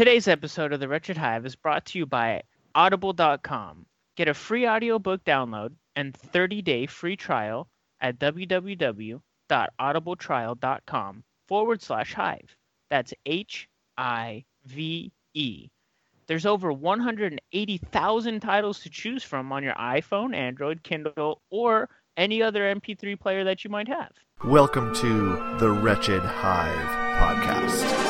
Today's episode of The Wretched Hive is brought to you by Audible.com. Get a free audiobook download and 30-day free trial at www.audibletrial.com forward slash hive. That's H-I-V-E. There's over 180,000 titles to choose from on your iPhone, Android, Kindle, or any other MP3 player that you might have. Welcome to the Wretched Hive podcast.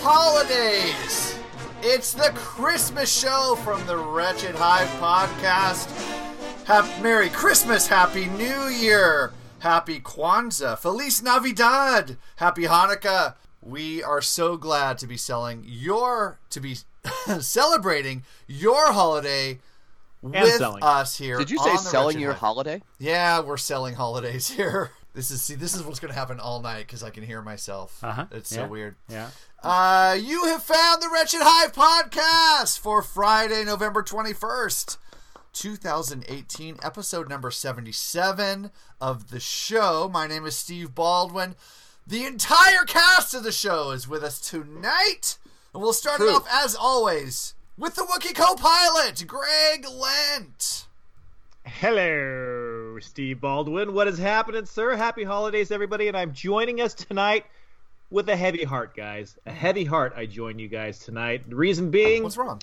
holidays! It's the Christmas show from the Wretched Hive podcast. Happy Merry Christmas, Happy New Year, Happy Kwanzaa, Feliz Navidad, Happy Hanukkah. We are so glad to be selling your to be celebrating your holiday with selling. us here. Did you on say the selling Wretched your Hive. holiday? Yeah, we're selling holidays here. This is see, this is what's going to happen all night because I can hear myself. Uh-huh. It's Yeah. so weird. Yeah. Uh, you have found the Wretched Hive podcast for Friday, November 21st, 2018, episode number 77 of the show. My name is Steve Baldwin. The entire cast of the show is with us tonight. And we'll start it off, as always, with the Wookiee co pilot, Greg Lent. Hello, Steve Baldwin. What is happening, sir? Happy holidays, everybody. And I'm joining us tonight with a heavy heart, guys. A heavy heart, I join you guys tonight. The reason being, What's wrong?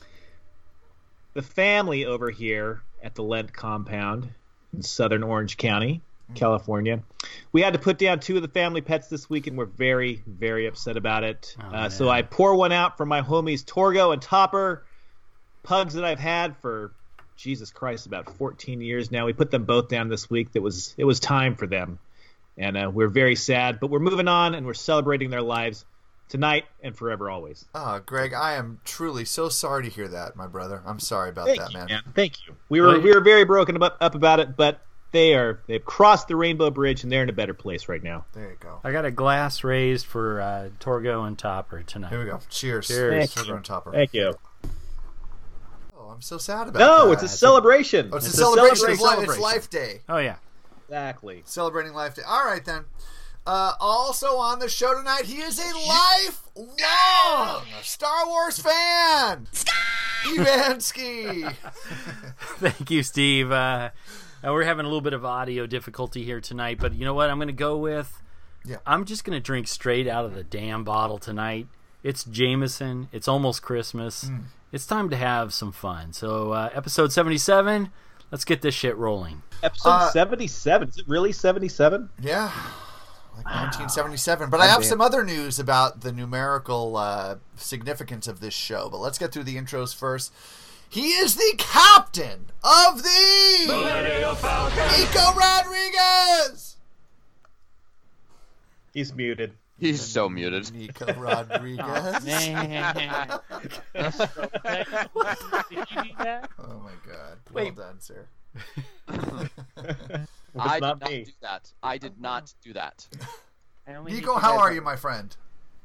the family over here at the Lent compound in southern Orange County, California. We had to put down two of the family pets this week, and we're very, very upset about it. uh, so I pour one out for my homies Torgo and Topper, pugs that I've had for Jesus Christ about 14 years now. We put them both down this week. That was it was time for them, and uh, we're very sad. But we're moving on, and we're celebrating their lives tonight and forever, always. Ah, Greg, I am truly so sorry to hear that, my brother. I'm sorry about Thank that, you, man. man. Thank you. We were we were very broken up, up about it, but they are they've crossed the rainbow bridge and they're in a better place right now. There you go. I got a glass raised for uh, Torgo and Topper tonight. Here we go. Cheers. Cheers. Sugar and Topper. Thank you. Oh, I'm so sad about No, that. it's a celebration. Oh, it's, It's a celebration, celebration. of life. It's. Life Day. Oh yeah. Exactly. Celebrating Life Day. All right, then. Uh, also on the show tonight, he is a lifelong Star Wars fan. Evansky. Thank you, Steve. Uh, uh, we're having a little bit of audio difficulty here tonight, but you know what? I'm going to go with. Yeah. I'm just going to drink straight out of the damn bottle tonight. It's Jameson. It's almost Christmas. Mm. It's time to have some fun. So, uh, episode 77. Let's get this shit rolling. Episode Uh, 77. Is it really 77? Yeah. Like 1977. But I have some other news about the numerical uh, significance of this show. But let's get through the intros first. He is the captain of the Nico Rodriguez. He's muted. He's so muted. Nico Rodriguez. Man. Did you do that? Oh my god. Well Wait. done, sir. I did not not me. do that. I did not do that. I only Nico, you how guys- are you, my friend?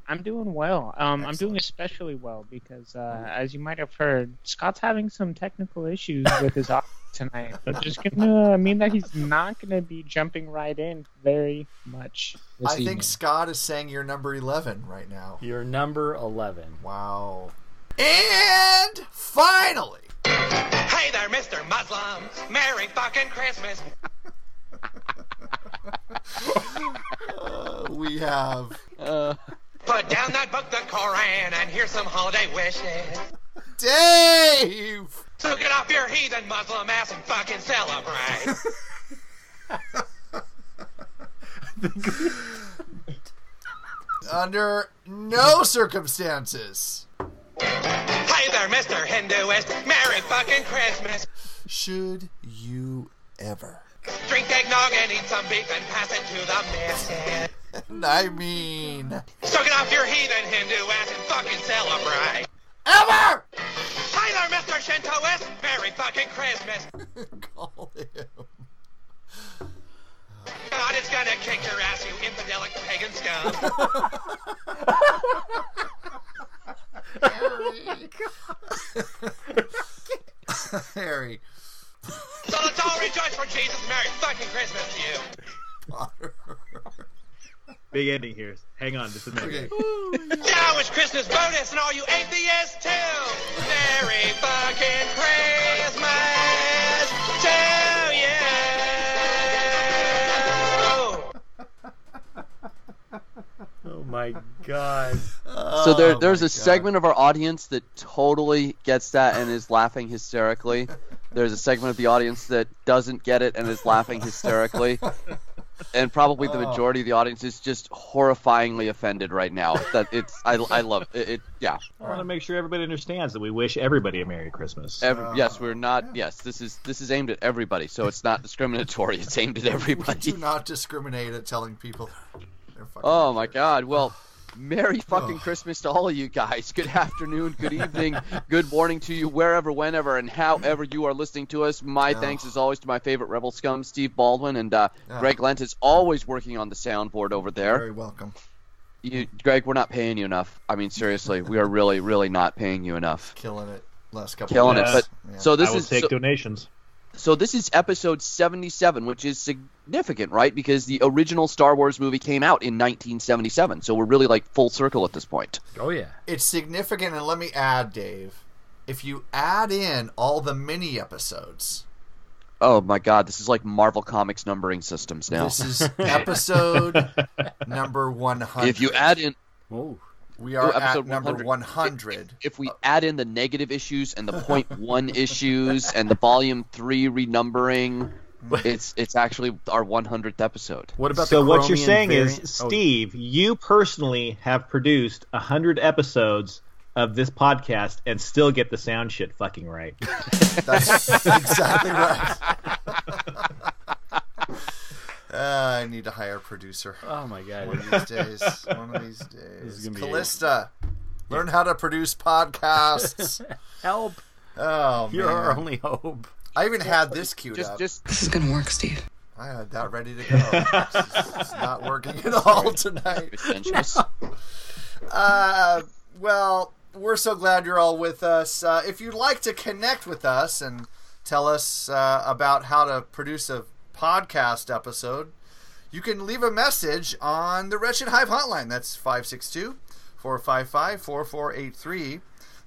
I'm doing well. Um, I'm doing Excellent. especially well because, uh, as you might have heard, Scott's having some technical issues with his audio tonight. But just gonna mean that he's not gonna be jumping right in very much. This I think. Scott is saying you're number 11 right now. You're number 11. Wow. And finally, Hey there, Mr. Muslim. Merry fucking Christmas. uh, we have Uh, Put down that book, the Koran, and here's some holiday wishes. Dave. So get off your heathen Muslim ass and fucking celebrate. Under no circumstances hey there, Mr. Hinduist. Merry fucking Christmas. should you ever. Drink eggnog and eat some beef and pass it to the missus. I mean, So get off your heathen Hindu ass and fucking celebrate. ever. Santa West. Merry fucking Christmas. Call him. God is gonna kick your ass, you infidelic pagan scum. Harry. so let's all rejoice for Jesus. Merry fucking Christmas to you. Big ending here. Hang on just a minute. Now it's Christmas bonus and all you atheists too. Merry fucking Christmas to you. Oh. oh my god. So there, Oh there's a God. segment of our audience that totally gets that and is laughing hysterically. There's a segment of the audience that doesn't get it and is laughing hysterically. And probably the Oh. majority of the audience is just horrifyingly offended right now. That it's I, I love it, it. Yeah. I want to make sure everybody understands that we wish everybody a Merry Christmas. Every, oh, yes, we're not. Yes, this is this is aimed at everybody, so it's not discriminatory. It's aimed at everybody. Do not discriminate at telling people they're fucking. Oh my God! Well, Merry fucking Christmas to all of you guys. Good afternoon, good evening, good morning to you wherever, whenever, and however you are listening to us. My thanks as always to my favorite rebel scum, Steve Baldwin, and uh, Yeah. Greg Lent is always working on the soundboard over there. Very welcome. You, Greg, we're not paying you enough. I mean, seriously, we are really, really not paying you enough. Killing it. Last couple. Killing of it. But Yeah. so this I will is take so- donations. So this is episode 77, which is significant, right? Because the original Star Wars movie came out in 1977. So we're really like full circle at this point. Oh yeah. It's significant, and let me add, Dave. If you add in all the mini episodes, Oh my god, this is like Marvel Comics numbering systems now. this is episode number 100. if you add in Oh. we are Oh, at episode number 100. 100. if we add in the negative issues and the point one issues and the volume 3 renumbering, it's it's actually our 100th episode. What about so the what you're saying variant? is, Oh, Steve, you personally have produced hundred episodes of this podcast and still get the sound shit fucking right. That's exactly right. Uh, I need to hire a producer. Oh my god. One of these days. One of these days. is gonna Callista, learn how to produce podcasts. Help! Oh man, You're our only hope. I even had this queued Just up. just This is gonna work, Steve. I had that ready to go. it's, it's not working at all tonight. pretentious. Uh, well, we're so glad you're all with us. Uh, if you'd like to connect with us and tell us uh, about how to produce a podcast episode, you can leave a message on the Wretched Hive hotline. That's 562 455 4483.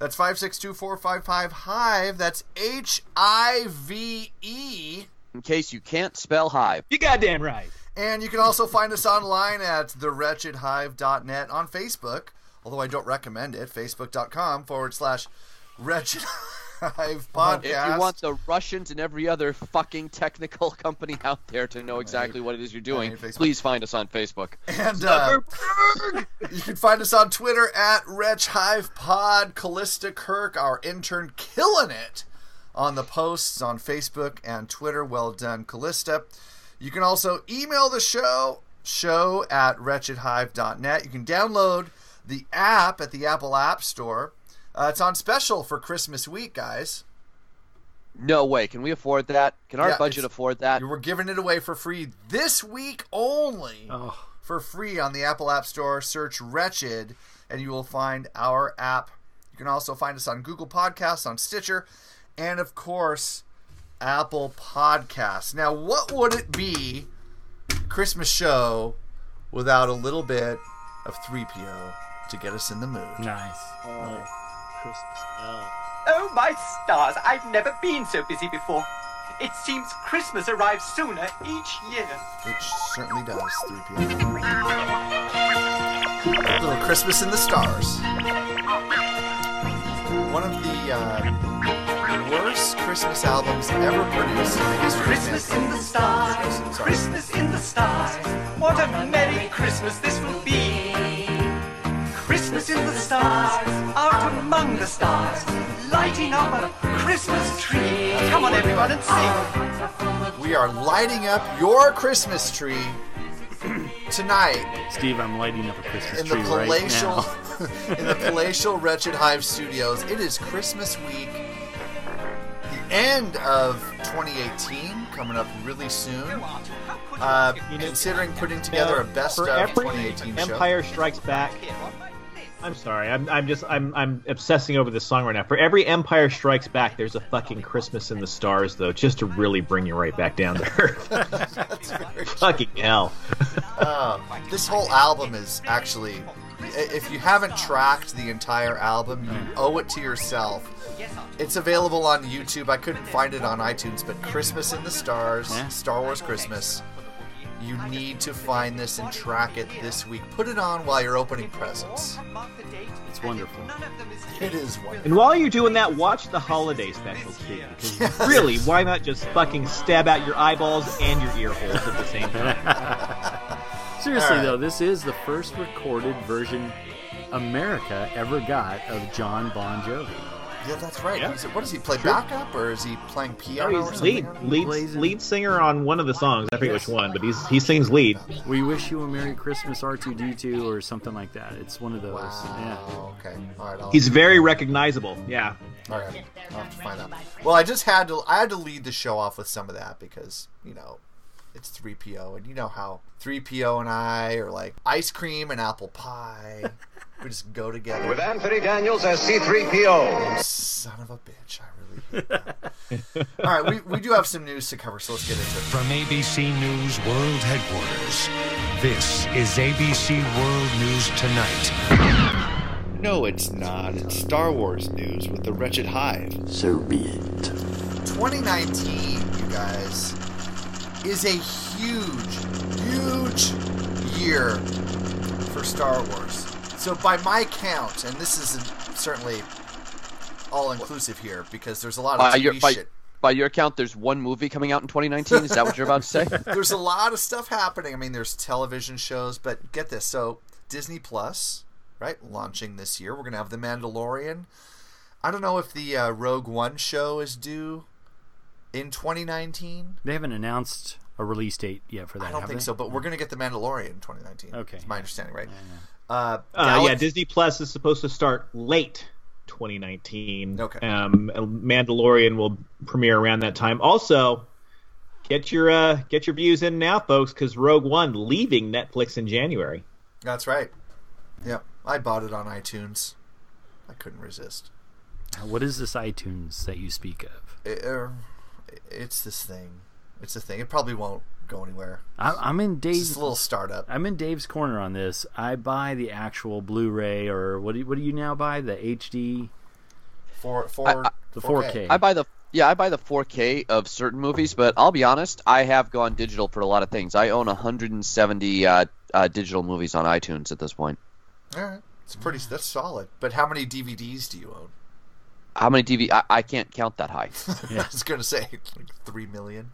That's 562 455 Hive. That's H I V E. in case you can't spell hive. You goddamn right. And you can also find us online at thewretchedhive.net on Facebook, although I don't recommend it. Facebook.com forward slash Wretched Hive Podcast. If you want the Russians and every other fucking technical company out there to know exactly what it is you're doing, please find us on Facebook. and uh, you can find us on Twitter at Wretch Hive Pod. Callista Kirk, our intern, killing it on the posts on Facebook and Twitter. Well done, Callista. You can also email the show, show at wretchedhive.net. You can download the app at the Apple App Store. Uh, it's on special for Christmas week, guys. No way. Can we afford that? Can our Yeah, budget afford that? We're giving it away for free this week only. Oh. For free on the Apple App Store. Search Wretched, and you will find our app. You can also find us on Google Podcasts, on Stitcher, and of course, Apple Podcasts. Now, what would it be, Christmas show, without a little bit of 3PO to get us in the mood? Nice. Oh, my stars, I've never been so busy before. It seems Christmas arrives sooner each year. Which certainly does, 3PO. little Christmas in the Stars. One of the uh, worst Christmas albums ever produced in the history of Christmas in the stars, Sorry. Christmas in the stars. What a merry Christmas this will be. Christmas in the stars, out among the stars, lighting up a Christmas tree. Come on, everyone, and sing. We are lighting up your Christmas tree tonight Steve, I'm lighting up a Christmas in the tree right palatial now. in the palatial Wretched Hive Studios. It is Christmas week. The end of 2018 coming up really soon. Uh, considering putting together a best for of every 2018 show. Empire Strikes Back. I'm sorry. I'm, I'm just I'm I'm obsessing over this song right now. For every Empire Strikes Back, there's a fucking Christmas in the Stars though, just to really bring you right back down to earth. fucking hell. Uh, this whole album is actually, if you haven't tracked the entire album, you owe it to yourself. It's available on YouTube. I couldn't find it on iTunes, but Christmas in the Stars, Star Wars Christmas. You need to find this and track it this week. Put it on while you're opening presents. It's wonderful. It is wonderful. And while you're doing that, watch the holiday special too. Because really, why not just fucking stab out your eyeballs and your ear holes at the same time? Seriously All right. though, this is the first recorded version America ever got of Jon Bon Jovi. Yeah, that's right. Yeah. Is it- what does he play True. backup or is he playing piano or he's something? lead lead lead singer on one of the songs. I forget which one, but he's he sings lead. We wish you a Merry Christmas, R2D2, or something like that. It's one of those. Yeah. Okay. All right. I'll He's very recognizable. Yeah. All right, I'll have to find out. Well, I just had to. I had to lead the show off with some of that because you know it's three PO, and you know how three PO and I are like ice cream and apple pie. we just go together. With Anthony Daniels as C3PO. You son of a bitch! I really hate that. All right, we, we do have some news to cover, so let's get into it. From ABC News World Headquarters, this is ABC World News Tonight. No, it's not. It's Star Wars news with the Wretched Hive. So be it. 2019, you guys, is a huge, huge year for Star Wars. So, by my count, and this isn't certainly all inclusive here because there's a lot of By TV your, by, shit. by your count, there's one movie coming out in 2019. Is that what you're about to say? there's a lot of stuff happening. I mean, there's television shows, but get this. So, Disney Plus, right, launching this year. We're going to have The Mandalorian. I don't know if the uh, Rogue One show is due in 2019. They haven't announced a release date yet for that. I don't have think they? so, but we're going to get The Mandalorian in 2019. Okay. It's my understanding, right? Uh, Uh, yeah, Disney Plus is supposed to start late 2019. Okay. Um, Mandalorian will premiere around that time. Also, get your uh, get your views in now, folks, because Rogue One leaving Netflix in January. That's right. Yep. I bought it on iTunes. I couldn't resist. What is this iTunes that you speak of? It, uh, it's this thing. It's a thing. It probably won't go anywhere. I, I'm in Dave's just a little startup. I'm in Dave's corner on this. I buy the actual Blu-ray, or what? Do you, what do you now buy? The HD, For for the 4K. I buy the yeah, I buy the 4K of certain movies, but I'll be honest, I have gone digital for a lot of things. I own 170 uh, uh, digital movies on iTunes at this point. All right. It's pretty. That's solid. But how many DVDs do you own? How many DV? I, I can't count that high. I was going to say like three million.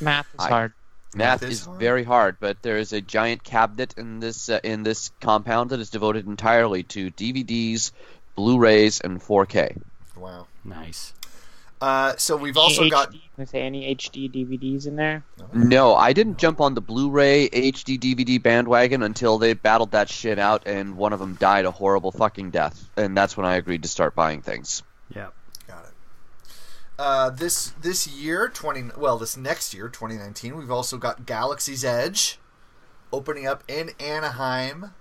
Math is I- hard. Math Math is is hard. very hard, but there is a giant cabinet in this uh, in this compound that is devoted entirely to DVDs, Blu-rays, and 4K. Wow. Nice. Uh, so we've also HD, got. Can I say any HD DVDs in there? No, I didn't jump on the Blu-ray HD DVD bandwagon until they battled that shit out, and one of them died a horrible fucking death, and that's when I agreed to start buying things. Yeah. Got it. Uh, this this year, twenty well, this next year, twenty nineteen, we've also got Galaxy's Edge opening up in Anaheim,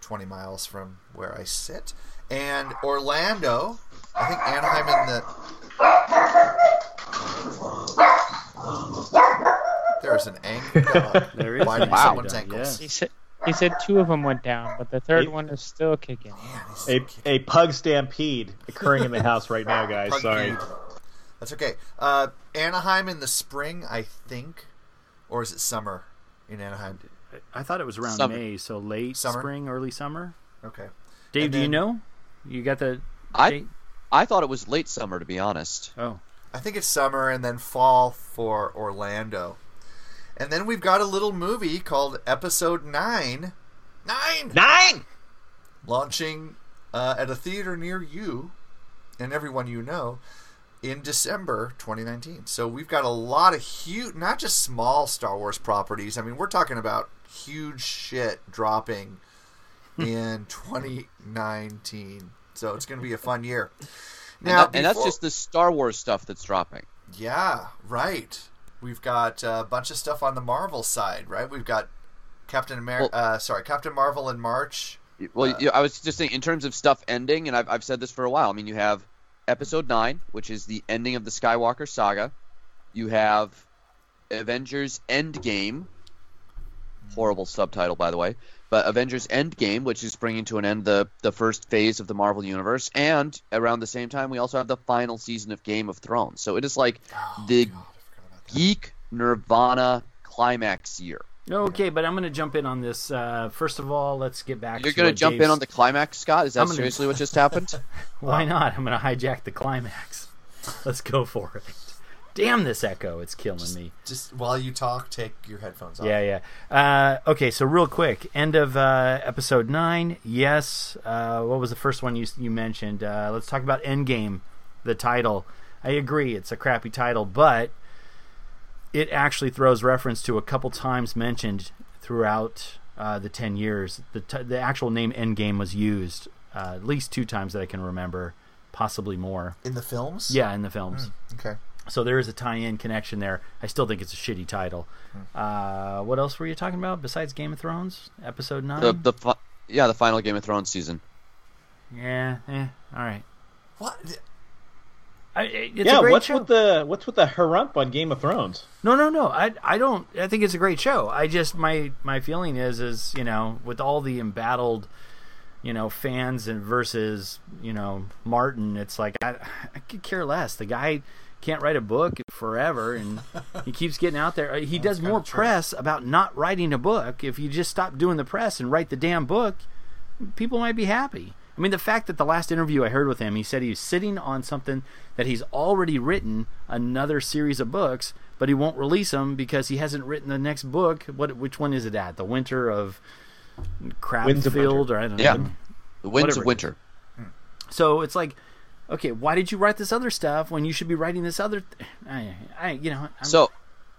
twenty miles from where I sit, and Orlando. I think Anaheim in the. There's an angry dog There is biting an someone's dog, ankles. He said he said two of them went down, but the third one is still kicking. A a pug stampede occurring in the house right now, guys. Pug Sorry. Feed. That's okay. Uh, Anaheim in the spring, I think, or is it summer in Anaheim? I thought it was around Summer. May, so late Summer? spring, early summer. Okay. Dave, And do you know? You got the I date? I thought it was late summer, to be honest. Oh, I think it's summer and then fall for Orlando. And then we've got a little movie called Episode 9. Nine! Nine! Launching uh, at a theater near you and everyone you know in December 2019. So we've got a lot of huge, not just small Star Wars properties. I mean, we're talking about huge shit dropping in 2019. So it's going to be a fun year. And, Now, that- and that's just the Star Wars stuff that's dropping. Yeah, right. We've got a bunch of stuff on the Marvel side, right? We've got Captain America. uh, sorry, Captain Marvel in March. Well, Uh, I was just saying, in terms of stuff ending, and I've, I've said this for a while. I mean, you have Episode Nine, which is the ending of the Skywalker saga. You have Avengers Endgame. Horrible subtitle, by the way. But Avengers Endgame, which is bringing to an end the the first phase of the Marvel universe, and around the same time, we also have the final season of Game of Thrones. So it is like the geek Nirvana climax year. Okay, but I'm going to jump in on this. Uh, first of all, let's get back. To You're to going to what jump in on the climax, Scott? Is that gonna- seriously what just happened? Why not? I'm going to hijack the climax. Let's go for it. Damn this echo! It's killing me. Just while you talk, take your headphones off. Yeah, yeah. Uh, okay, so real quick, end of uh, episode nine. Yes. Uh, what was the first one you you mentioned? Uh, let's talk about Endgame, the title. I agree, it's a crappy title, but it actually throws reference to a couple times mentioned throughout uh, the ten years. The t- the actual name Endgame was used uh, at least two times that I can remember, possibly more. In the films? Yeah, in the films. Hmm, okay. So there is a tie-in connection there. I still think it's a shitty title. Uh, what else were you talking about besides Game of Thrones? Episode nine. the the fi- yeah, the final Game of Thrones season. Yeah. Eh. All right. What? I, it's yeah, a great what's show. with the what's with the harump on Game of Thrones? No, no, no. I, I don't. I think it's a great show. I just my my feeling is is you know with all the embattled, you know fans and versus you know Martin, it's like I I could care less. The guy can't write a book forever, and he keeps getting out there. Uh, he does more press about not writing a book. If you just stop doing the press and write the damn book, people might be happy. I mean, the fact that the last interview I heard with him, he said he's sitting on something that he's already written another series of books, but he won't release them because he hasn't written the next book. What? Which one is it at? The Winter of Winds Crabfield, or I don't Yeah. The Winds of Winter. So it's like, okay, why did you write this other stuff when you should be writing this other? Th- I, I, you know. I'm, So,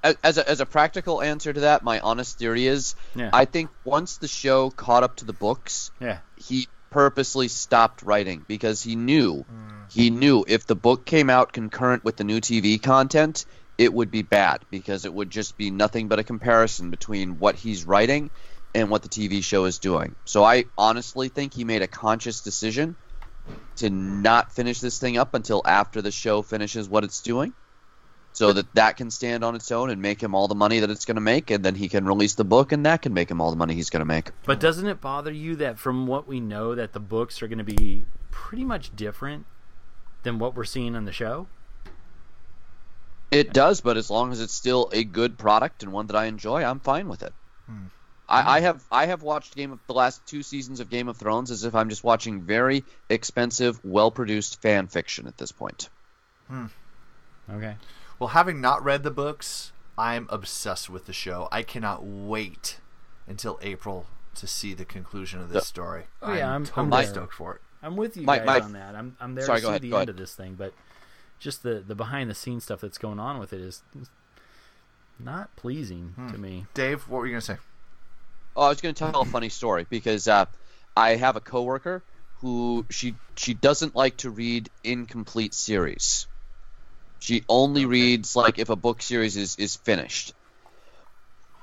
as a, as a practical answer to that, my honest theory is, Yeah. I think once the show caught up to the books, Yeah. he purposely stopped writing because he knew Hmm. he knew if the book came out concurrent with the new TV content, it would be bad because it would just be nothing but a comparison between what he's writing and what the TV show is doing. So I honestly think he made a conscious decision to not finish this thing up until after the show finishes what it's doing so that that can stand on its own and make him all the money that it's going to make and then he can release the book and that can make him all the money he's going to make. But doesn't it bother you that from what we know that the books are going to be pretty much different than what we're seeing on the show? It does, but as long as it's still a good product and one that I enjoy, I'm fine with it. Hmm. I, I have I have watched Game of the last two seasons of Game of Thrones as if I'm just watching very expensive, well produced fan fiction at this point. Hmm. Okay. Well, having not read the books, I'm obsessed with the show. I cannot wait until April to see the conclusion of this The- story. Oh yeah, I'm, totally I'm stoked for it. I'm with you My- guys my- on that. I'm I'm there Sorry, to see ahead, the end ahead. of this thing, but just the the behind the scenes stuff that's going on with it is not pleasing Hmm. to me. Dave, what were you gonna say? Oh, I was going to tell a funny story because uh, I have a coworker who she she doesn't like to read incomplete series. She only reads like if a book series is is finished.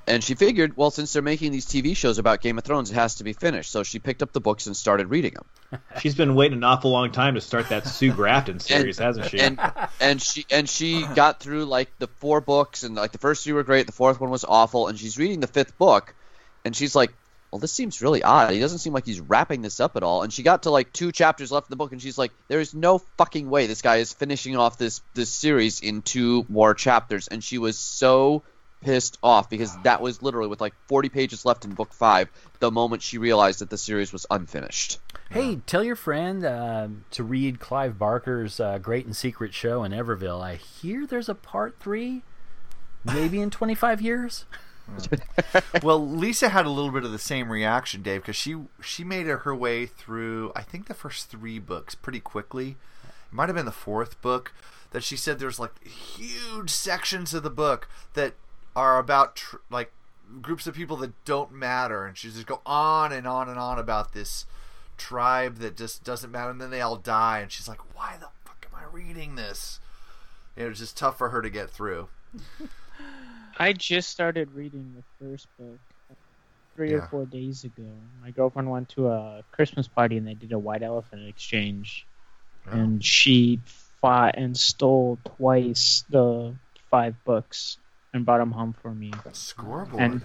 And she figured, well, since they're making these TV shows about Game of Thrones, it has to be finished. So she picked up the books and started reading them. She's been waiting an awful long time to start that Sue Grafton series, hasn't she? And and she and she got through like the four books, and like the first three were great, the fourth one was awful, and she's reading the fifth book, and she's like, "Well, this seems really odd. He doesn't seem like he's wrapping this up at all." And she got to like two chapters left in the book, and she's like, "There is no fucking way this guy is finishing off this this series in two more chapters," and she was so pissed off because that was literally with like 40 pages left in book five the moment she realized that the series was unfinished Hey, tell your friend uh, to read Clive Barker's uh, Great and Secret Show in Everville. I hear there's a part three, maybe in 25 years. well, Lisa had a little bit of the same reaction, Dave, because she she made her, way through I think the first three books pretty quickly. It might have been the fourth book that she said there's like huge sections of the book that are about tr- like groups of people that don't matter, and she just go on and on and on about this tribe that just doesn't matter, and then they all die, and she's like, why the fuck am I reading this? It was just tough for her to get through. I just started reading the first book three or four days ago. My girlfriend went to a Christmas party and they did a white elephant exchange, Oh. and she fought and stole twice the five books and brought them home for me. Scoreboard. And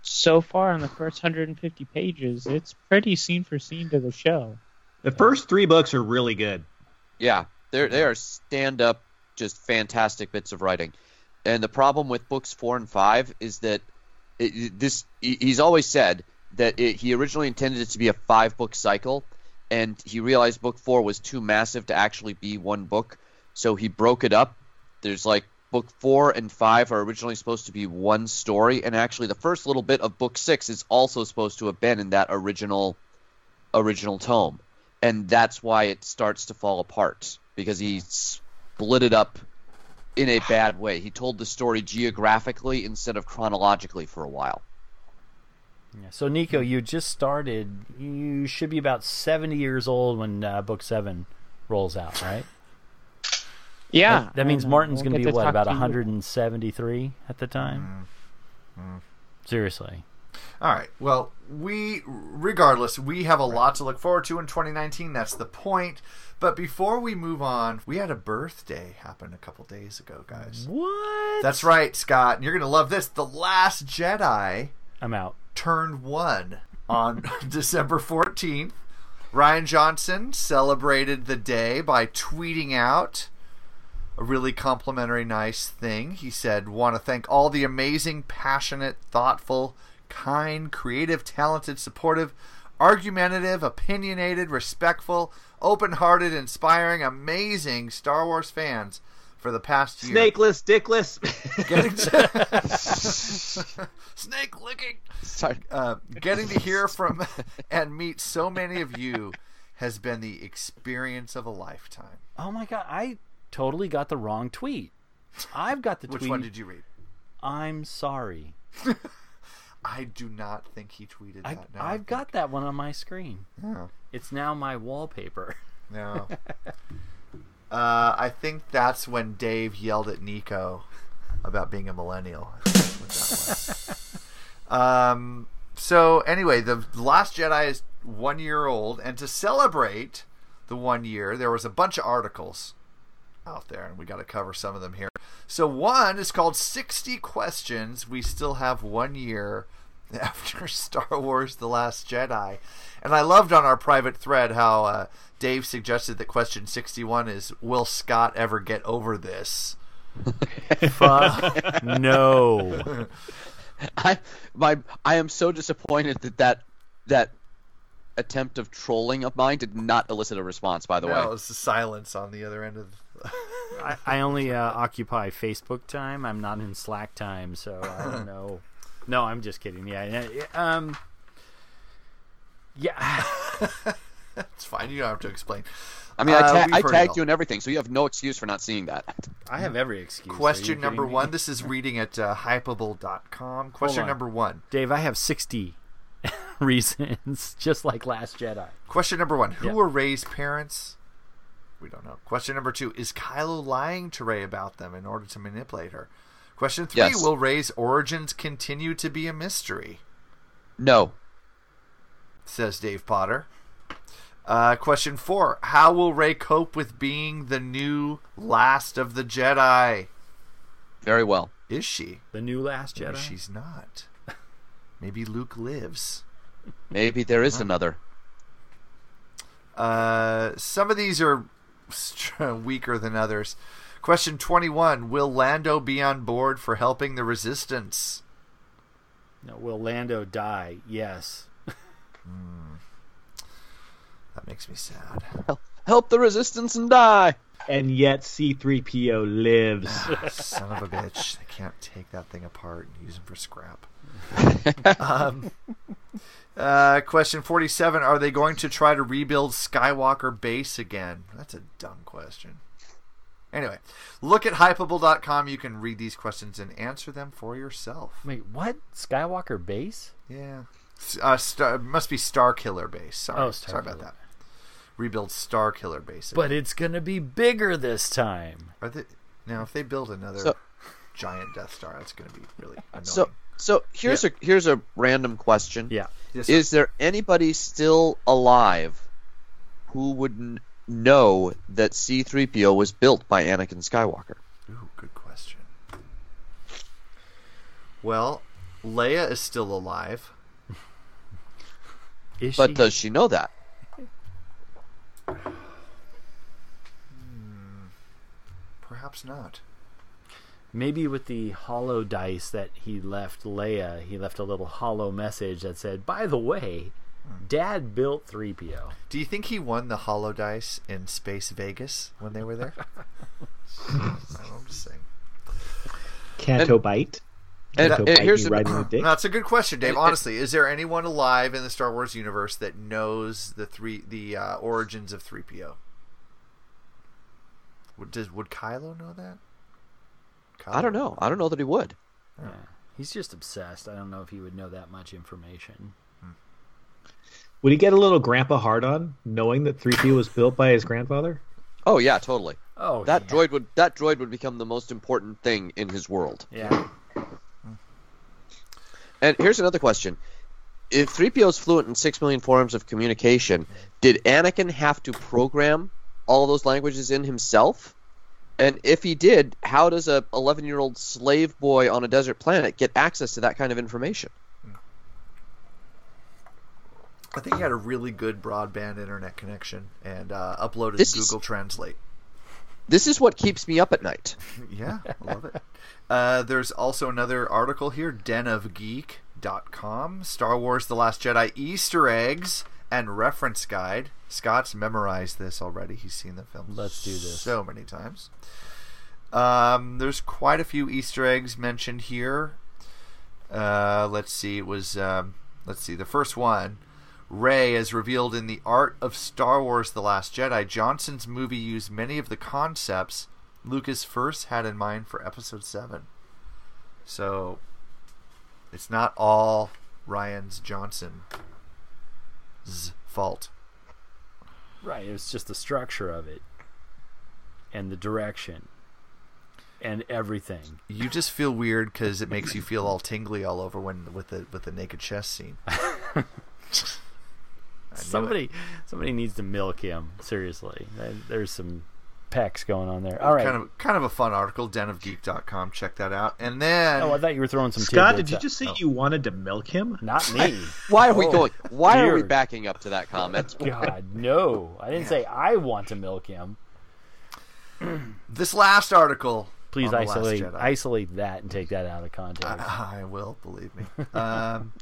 so far on the first 150 pages, it's pretty scene for scene to the show. The first three books are really good. Yeah, they're they are stand up, just fantastic bits of writing. And the problem with books four and five is that it, this he- he's always said that it, he originally intended it to be a five book cycle, and he realized book four was too massive to actually be one book, so he broke it up. There's like book four and five are originally supposed to be one story, and actually the first little bit of book six is also supposed to have been in that original original tome, and that's why it starts to fall apart because he split it up in a bad way. He told the story geographically instead of chronologically for a while. Yeah, so Nico, you just started. You should be about seventy years old when uh, book seven rolls out, right? Yeah, That, that means Martin's we'll going to be what about to you. 173 at the time. Mm. Seriously. All right. Well, we, regardless, we have a lot to look forward to in 2019. That's the point. But before we move on, we had a birthday happen a couple days ago, guys. What? That's right, Scott. And you're going to love this. The Last Jedi. I'm out. Turned one on December 14th. Rian Johnson celebrated the day by tweeting out a really complimentary, nice thing. He said, Want to thank all the amazing, passionate, thoughtful, kind, creative, talented, supportive, argumentative, opinionated, respectful, open hearted, inspiring, amazing Star Wars fans for the past year. Snakeless, dickless. Getting to... Snake licking. Sorry. Uh, getting to hear from and meet so many of you has been the experience of a lifetime. Oh my god, I totally got the wrong tweet. I've got the Which tweet. one did you read? I'm sorry. I do not think he tweeted I, that. now. I've got that one on my screen. Oh. It's now my wallpaper. No. uh, I think that's when Dave yelled at Nico about being a millennial. I think that's what that was. um, so anyway, the Last Jedi is one year old, and to celebrate the one year, there was a bunch of articles out there, and we got to cover some of them here. So one is called 60 Questions. We still have one year after Star Wars The Last Jedi. And I loved on our private thread how uh, Dave suggested that question 61 is Will Scott ever get over this? Fuck no. I my I am so disappointed that that that attempt of trolling of mine did not elicit a response. By the No, way, it was the silence on the other end of. I, I only uh, occupy Facebook time. I'm not in Slack time, so I don't know. No, I'm just kidding. Yeah, yeah, yeah, um, yeah. it's fine. You don't have to explain. I mean, I, Uh, ta- we've I tagged you and everything, so you have no excuse for not seeing that. I have every excuse. Question kidding number me? one. This is reading at uh, hypable.com. Question on. number one. Dave, I have 60 reasons, just like Last Jedi. Question number one. Who Yeah. were Rey's parents? We don't know. Question number two. Is Kylo lying to Rey about them in order to manipulate her? Question three. Yes. Will Rey's origins continue to be a mystery? No, Says Dave Potter. Uh, question four. How will Rey cope with being the new last of the Jedi? very well. Is she? The new Last Maybe Jedi. she's not. Maybe Luke lives. Maybe there is another. Uh, some of these are weaker than others. Question 21 Will Lando be on board for helping the Resistance? No, will Lando die? Yes. That makes me sad. Help the resistance and die. and yet C3PO lives. Son of a bitch. They can't take that thing apart and use him for scrap. um, uh, question 47 Are they going to try to rebuild Skywalker Base again? That's a dumb question. Anyway, look at hypable.com. You can read these questions and answer them for yourself. Wait, what? Skywalker base? Yeah. Uh, star, must be Starkiller Base. Sorry, Oh, sorry about that. Rebuild Starkiller Base. But it's gonna be bigger this time. Are they, Now, if they build another So- giant Death Star, that's going to be really annoying. So so here's a here's a random question. Yeah. Yes. Is there anybody still alive who would n- know that C3PO was built by Anakin Skywalker? Ooh, good question. Well, Leia is still alive. Is But she? does she know that? Hmm, perhaps not. Maybe with the hollow dice that he left Leia, he left a little hollow message that said, "By the way, Dad built 3PO." Do you think he won the Hollow Dice in Space Vegas when they were there? I'm just saying. Canto Bight. and- Canto and bite here's me an- right in the dick. No, that's a good question, Dave. Honestly, is there anyone alive in the Star Wars universe that knows the three the uh, origins of three PO? Would does would Kylo know that? I don't know. I don't know that he would. Yeah. He's just obsessed. I don't know if he would know that much information. Would he get a little grandpa hard on knowing that 3P was built by his grandfather? Oh yeah, totally. Oh, that yeah. droid would that droid would become the most important thing in his world. Yeah. Hmm. And here's another question: If 3PO is fluent in six million forms of communication, did Anakin have to program all those languages in himself? And if he did, how does a 11 year old slave boy on a desert planet get access to that kind of information? I think he had a really good broadband internet connection and uh, uploaded This to is- Google Translate. This is what keeps me up at night. yeah, I love it. Uh, there's also another article here, denofgeek.com, Star Wars The Last Jedi Easter eggs and reference guide. Scott's memorized this already. He's seen the film Let's do this. so many times. Um, there's quite a few Easter eggs mentioned here. Uh, let's see. It was um, let's see. The first one, Rey, as revealed in the Art of Star Wars: The Last Jedi. Johnson's movie used many of the concepts Lucas first had in mind for Episode Seven. So, it's not all Rian's Johnson's fault. Right. It's just the structure of it and the direction and everything. You just feel weird because it makes you feel all tingly all over when with the with the naked chest scene. I knew Somebody, somebody needs to milk him. Seriously, there's some pecs going on there. All right. Kind of kind of a fun article, denofgeek.com. Check that out. And then oh, I thought you were throwing some. Scott, did you out. just say Oh. you wanted to milk him? Not me. Why are we Oh, going? Why are we backing up to that comment? God, no! I didn't say I want to milk him. this last article. Please on The Last isolate isolate that and take that out of context. I, I will believe me. Um,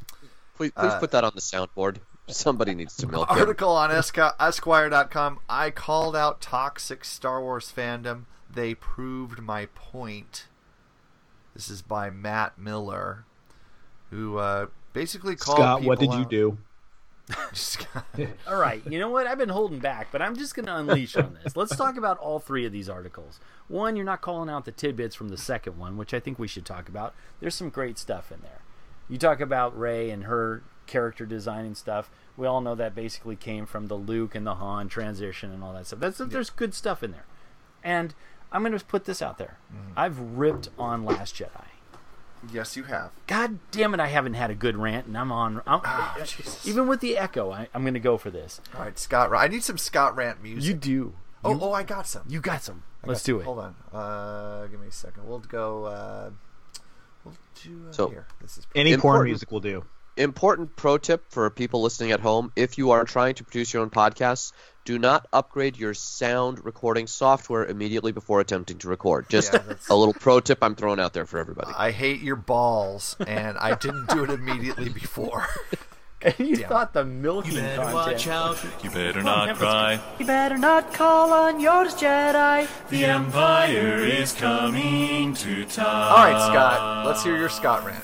Please, please Uh, put that on the soundboard. Somebody needs to milk him. article on Esqu- Esquire.com. I called out toxic Star Wars fandom. They proved my point. This is by Matt Miller, who uh, basically called. Scott, what did people you out- do? All right, you know what? I've been holding back, but I'm just going to unleash on this. Let's talk about all three of these articles. One, you're not calling out the tidbits from the second one, which I think we should talk about. There's some great stuff in there. You talk about Rey and her character design and stuff. We all know that basically came from the Luke and the Han transition and all that stuff. That's there's good stuff in there. And I'm going to put this out there. I've ripped on Last Jedi. Yes, you have. God damn it, I haven't had a good rant, and I'm on. I'm, even with the echo, I, I'm going to go for this. All right, Scott. I need some Scott rant music. You do. Oh, You- oh, I got some. You got some. I Let's got do some. it. Hold on. Uh, give me a second. We'll go. Uh, we'll do uh, So- here. This is Any porn music will do. Important pro tip for people listening at home: If you are trying to produce your own podcasts, do not upgrade your sound recording software immediately before attempting to record. Just Yeah, a little pro tip I'm throwing out there for everybody. I hate your balls, and I didn't do it immediately before. And you Damn. thought the milking content. You better Come not on, Empress. cry. You better not call on yours, Jedi. The Empire is coming to town. All right, Scott. Let's hear your Scott rant.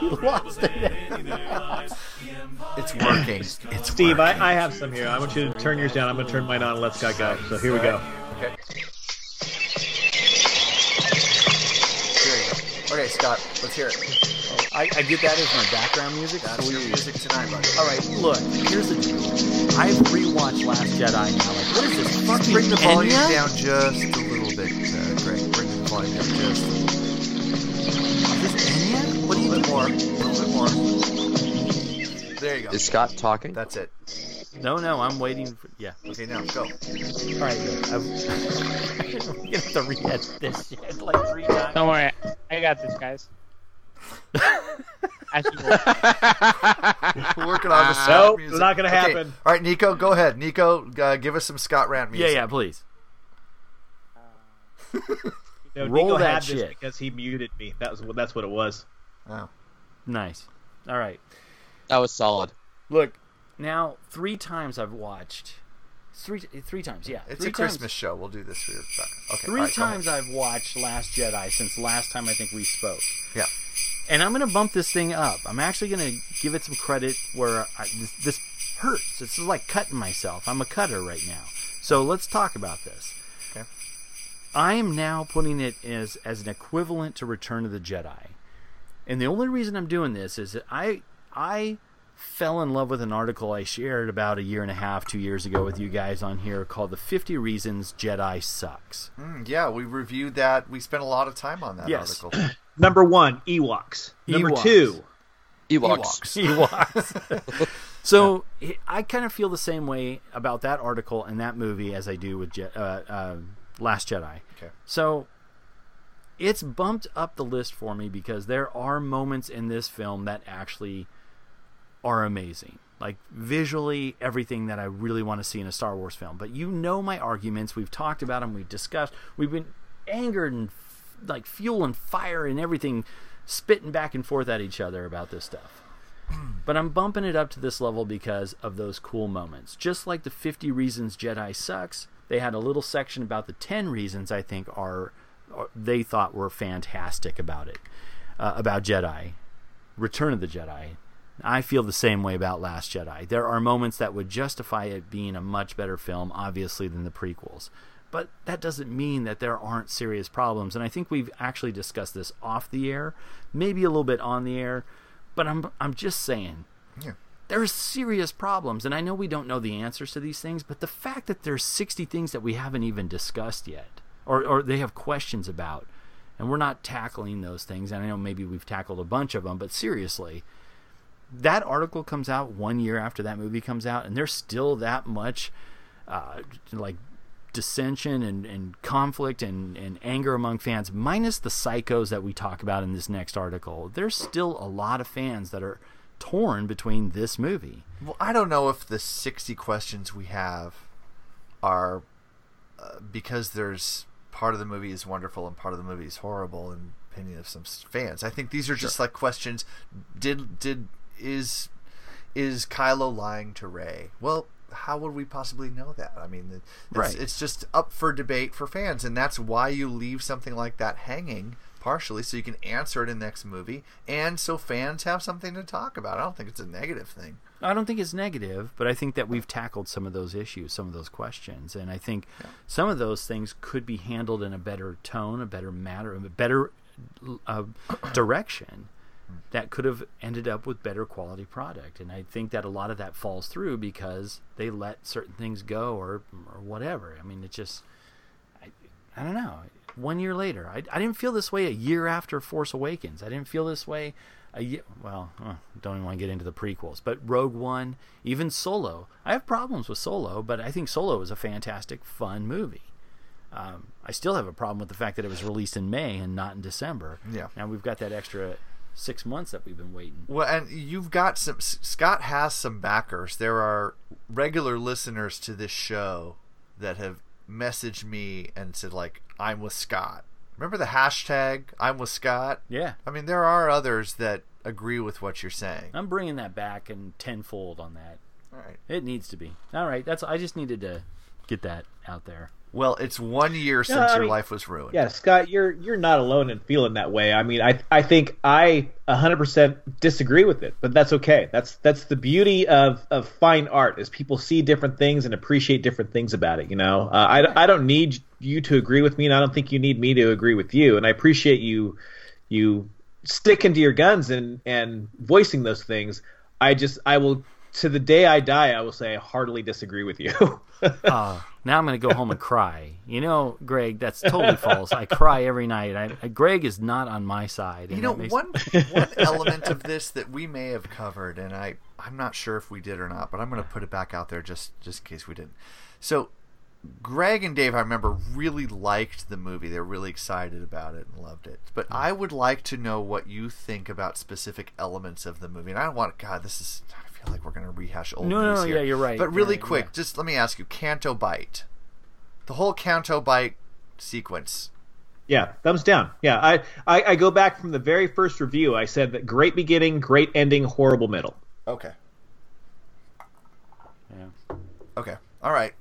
You lost it. It's working. It's Steve, working. I, I have some here. I want you to turn yours down. I'm going to turn mine on and let Scott go. So here we go. Okay. Here you go. Okay, Scott. Let's hear it. I, I get that as my background music. That's your Sweet. music tonight, buddy. All right, look. Here's the deal. I've rewatched Last Jedi now. Like, what is this? Fucking Bring the volume Enya? down just a little bit, uh, Greg. Bring the volume down just little bit more. A little bit more. There you go. Is Scott talking? That's it. No, no, I'm waiting for. Yeah. Okay, now go. All right, good. I'm, we're gonna have to re-edit this shit like three times. Don't worry, I got this, guys. As you will. We're working on the Scott Nope, music. not gonna Okay, happen. All right, Nico, go ahead. Nico, uh, give us some Scott Rant Yeah, music. yeah, yeah, please. No, Roll Nico that had this shit. because he muted me. That was that's what it was. Oh. Nice. All right. That was solid. Look, now three times I've watched. Three, three times, yeah. It's three a times, Christmas show. We'll do this for you. Okay. Three all right, go ahead. times I've watched Last Jedi since last time I think we spoke. Yeah. And I'm going to bump this thing up. I'm actually going to give it some credit where I, this, this hurts. This is like cutting myself. I'm a cutter right now. So let's talk about this. Okay. I am now putting it as as an equivalent to Return of the Jedi. And the only reason I'm doing this is that I I fell in love with an article I shared about a year and a half, two years ago with you guys on here called "The 50 Reasons Jedi Sucks." Mm, yeah, we reviewed that. We spent a lot of time on that Yes. article. Number one, Ewoks. Number Ewoks. two, Ewoks. Ewoks. Ewoks. so I kind of feel the same way about that article and that movie as I do with Je- uh, uh, Last Jedi. Okay. So it's bumped up the list for me because there are moments in this film that actually are amazing. Like visually, everything that I really want to see in a Star Wars film. But you know my arguments. We've talked about them. We've discussed. We've been angered and f- like fuel and fire and everything, spitting back and forth at each other about this stuff. Hmm. But I'm bumping it up to this level because of those cool moments. Just like the 50 Reasons Jedi Sucks, they had a little section about the 10 reasons I think are, are they thought were fantastic about it, uh, about Jedi. Return of the Jedi. I feel the same way about Last Jedi. There are moments that would justify it being a much better film, obviously, than the prequels. But that doesn't mean that there aren't serious problems. And I think we've actually discussed this off the air, maybe a little bit on the air. But I'm I'm just saying, Yeah. are serious problems, and I know we don't know the answers to these things. But the fact that there's 60 things that we haven't even discussed yet, or or they have questions about, and we're not tackling those things. And I know maybe we've tackled a bunch of them, but seriously, that article comes out one year after that movie comes out, and there's still that much uh, like dissension and, and conflict and, and anger among fans, minus the psychos that we talk about in this next article. There's still a lot of fans that are torn between this movie. Well, I don't know if the 60 questions we have are uh, because there's part of the movie is wonderful and part of the movie is horrible in opinion of some fans. I think these are just like questions did did is is Kylo lying to Rey? Well, how would we possibly know that? I mean, it's, Right. it's just up for debate for fans, and that's why you leave something like that hanging partially so you can answer it in the next movie, and so fans have something to talk about. I don't think it's a negative thing. I don't think it's negative, but I think that we've tackled some of those issues, some of those questions, and I think some of those things could be handled in a better tone, a better matter, a better uh, direction that could have ended up with better quality product. And I think that a lot of that falls through because they let certain things go or or whatever. I mean, it just I, I don't know. One year later, I, I didn't feel this way a year after Force Awakens. I didn't feel this way a year. Well, uh, don't even want to get into the prequels, but Rogue One, even Solo. I have problems with Solo, but I think Solo is a fantastic, fun movie. Um, I still have a problem with the fact that it was released in May and not in December. Yeah. Now we've got that extra six months that we've been waiting. Well, and you've got some. Scott has some backers. There are regular listeners to this show that have messaged me and said like, "I'm with Scott." Remember the hashtag "I'm with Scott"? Yeah. I mean, there are others that agree with what you're saying. I'm bringing that back and tenfold on that. All right. It needs to be. All right. That's. I just needed to get that out there. Well, it's one year since I your mean, life was ruined. Yeah, Scott, you're you're not alone in feeling that way. I mean, I I think I 100% disagree with it, but that's okay. That's that's the beauty of of fine art is people see different things and appreciate different things about it. You know, uh, I I don't need you to agree with me, and I don't think you need me to agree with you. And I appreciate you you sticking to your guns and and voicing those things. I just I will to the day I die, I will say I heartily disagree with you. uh, now I'm going to go home and cry. You know, Greg, that's totally false. I cry every night. I, I, Greg is not on my side. You know, makes- one one element of this that we may have covered, and I I'm not sure if we did or not, but I'm going to put it back out there just just in case we didn't. So, Greg and Dave, I remember really liked the movie. They were really excited about it and loved it. But I would like to know what you think about specific elements of the movie. And I don't want God, this is. I feel like we're going to rehash old No, news no, here. yeah, you're right. But really Right, quick, yeah. just let me ask you: Canto Bight, the whole Canto Bight sequence. Yeah, thumbs down. Yeah, I, I, I go back from the very first review. I said that great beginning, great ending, horrible middle. Okay. Yeah. Okay. All right.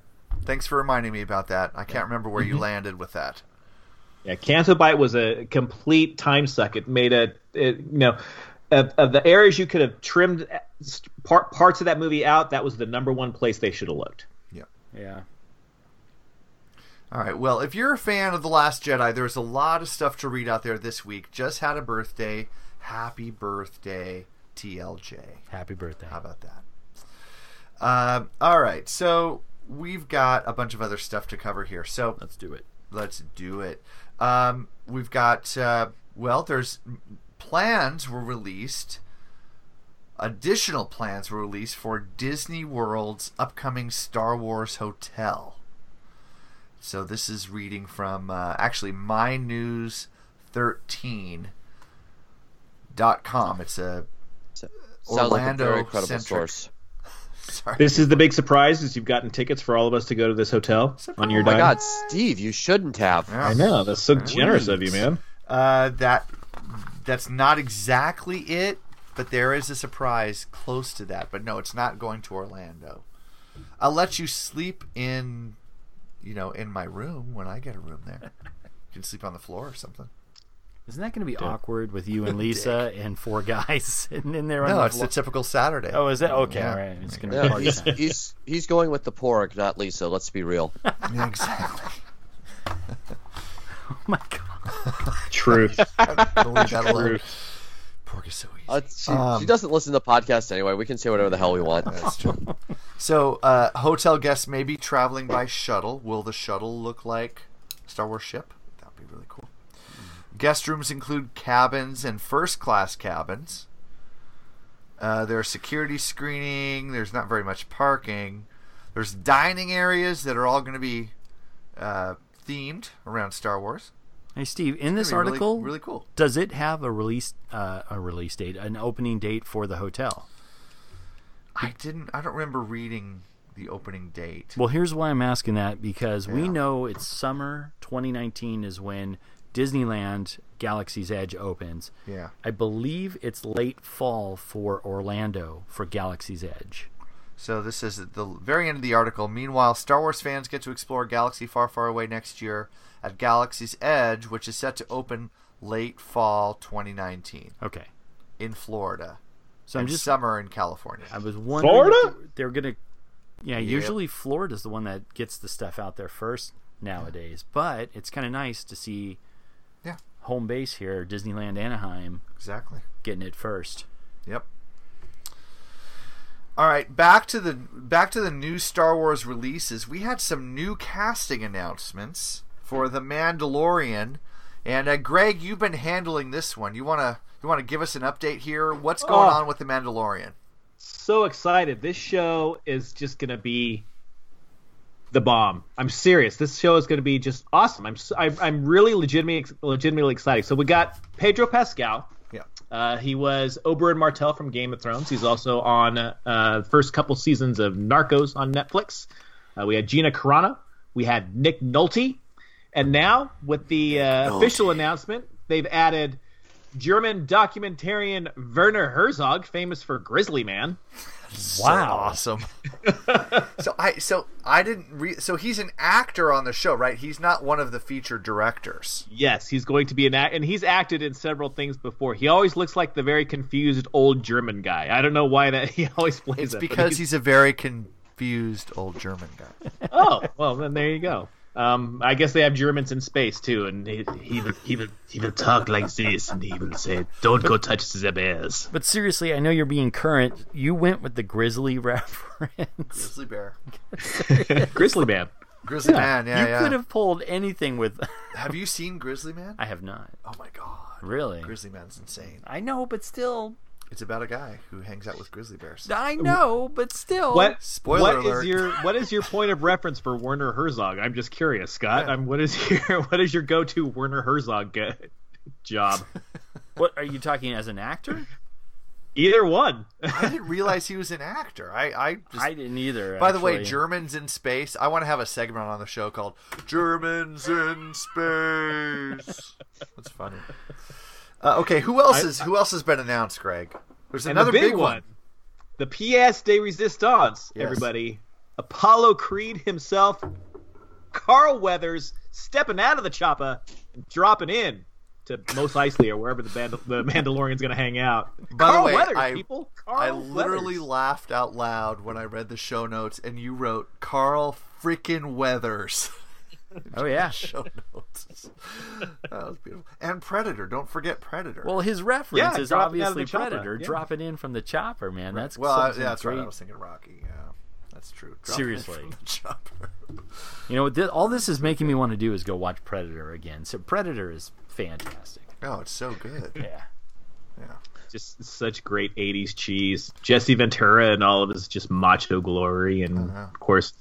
Thanks for reminding me about that. I can't remember where you Mhm. landed with that. Yeah, Canto Bight was a complete time suck. It made a, it, you know, of, of the areas you could have trimmed uh, part, parts of that movie out. That was the number one place they should have looked. Yeah. Yeah. All right. Well, if you're a fan of The Last Jedi, there's a lot of stuff to read out there this week. Just had a birthday. Happy birthday, TLJ. Happy birthday. How about that? Um, all right. So we've got a bunch of other stuff to cover here. So let's do it. Let's do it. Um, we've got uh, well, there's plans were released. Additional plans were released for Disney World's upcoming Star Wars hotel. So this is reading from uh, actually my mynews13.com. It's a Sounds like a very Orlando credible centric. source. Sorry. This is the big surprise: is you've gotten tickets for all of us to go to this hotel on your oh my. God, Steve, you shouldn't have. I know that's so generous of you, man. Uh, that that's not exactly it, but there is a surprise close to that. But no, it's not going to Orlando. I'll let you sleep in, you know, in my room when I get a room there. You can sleep on the floor or something. Isn't that going to be Dick. awkward with you and Lisa and four guys sitting in there? on No, the it's the typical Saturday. Oh, is that okay? Yeah. All right, it's going to Yeah, be party he's, he's he's going with the pork, not Lisa. Let's be real. Yeah, exactly. oh my god. Truth. I'll leave that alone. Truth. Pork is so easy. Uh, she, Um, she doesn't listen to podcasts anyway. We can say whatever the hell we want. That's true. So, uh, hotel guests may be traveling by shuttle. Will the shuttle look like Star Wars ship? That would be really cool. Guest rooms include cabins and first class cabins. Uh, there's security screening. There's not very much parking. There's dining areas that are all going to be uh, themed around Star Wars. Hey Steve, in this gonna really- article, really cool. Does it have a release uh, a release date, an opening date for the hotel? I didn't. I don't remember reading the opening date. Well, here's why I'm asking that because we know it's summer 2019 is when Disneyland Galaxy's Edge opens. Yeah. I believe it's late fall for Orlando for Galaxy's Edge. So this is at the very end of the article. Meanwhile, Star Wars fans get to explore galaxy far, far away next year at Galaxy's Edge, which is set to open late fall 2019 Okay. in Florida. So I'm and just- summer in California. I was wondering Florida? they're going to Yeah, Yep. usually Florida's the one that gets the stuff out there first nowadays, but it's kind of nice to see Yeah. Home base here, Disneyland Anaheim, exactly getting it first. Yep. All right, back to the back to the new Star Wars releases. We had some new casting announcements for the Mandalorian, and uh, Greg, you've been handling this one. You wanna you wanna give us an update here? What's going Oh. on with the Mandalorian? so excited. This show is just going to be the bomb. I'm serious. This show is going to be just awesome. I'm I'm really legitimately legitimately excited. So we got Pedro Pascal. Yeah. Uh, he was Oberyn Martell from Game of Thrones. He's also on uh, first couple seasons of Narcos on Netflix. Uh, we had Gina Carano. We had Nick Nolte. And now, with the uh, official announcement, they've added German documentarian Werner Herzog, famous for Grizzly Man. So awesome. so I so I didn't re- so he's an actor on the show, right? He's not one of the featured directors. Yes, he's going to be an act, and he's acted in several things before. He always looks like the very confused old German guy. I don't know why that he always plays It's that. because he's a very confused old German guy. oh well, then there you go. Um, I guess they have Germans in space too, and he, he will he will he will talk like this, and he will say, "Don't go touch the bears." But seriously, I know you're being current. You went with the Grizzly reference. Grizzly bear. Grizzly man. Grizzly man, yeah, you yeah. could have pulled anything with. Have you seen Grizzly Man? I have not. Oh my god. Really? Grizzly Man's insane. I know, but still. It's about a guy who hangs out with grizzly bears. I know, but still. What Spoiler what alert. is your what is your point of reference for Werner Herzog? I'm just curious, Scott. I'm, what is your what is your go to Werner Herzog uh, job? What are you talking as an actor? Either one. I didn't realize he was an actor. I I, just, I didn't either. By the way. Germans in space. I want to have a segment on the show called "Germans in Space." That's funny. Uh, okay, who else I- is who else has been announced, Greg? There's another the big, one. one, the PS de résistance. Yes. Everybody, Apollo Creed himself, Carl Weathers stepping out of the chopper, dropping in to Mos Eisley or wherever the, Band- the Mandalorian's going to hang out. By Carl the way, Weathers, I, people. Carl I literally Weathers. laughed out loud when I read the show notes, and you wrote Carl freaking Weathers. Oh yeah. show notes. that was beautiful. And Predator. Don't forget Predator. Well, his reference Yeah, is dropping out of obviously Predator, yeah. dropping in from the chopper, man. That's well, I, yeah, that's some right. I was thinking Rocky. Yeah, that's true. Dropping Seriously. from the chopper. You know, thi- all this is making me want to do is go watch Predator again. So Predator is fantastic. Oh, it's so good. Yeah. Yeah. just such great 80s cheese. Jesse Ventura and all of his just macho glory, and Uh-huh. of course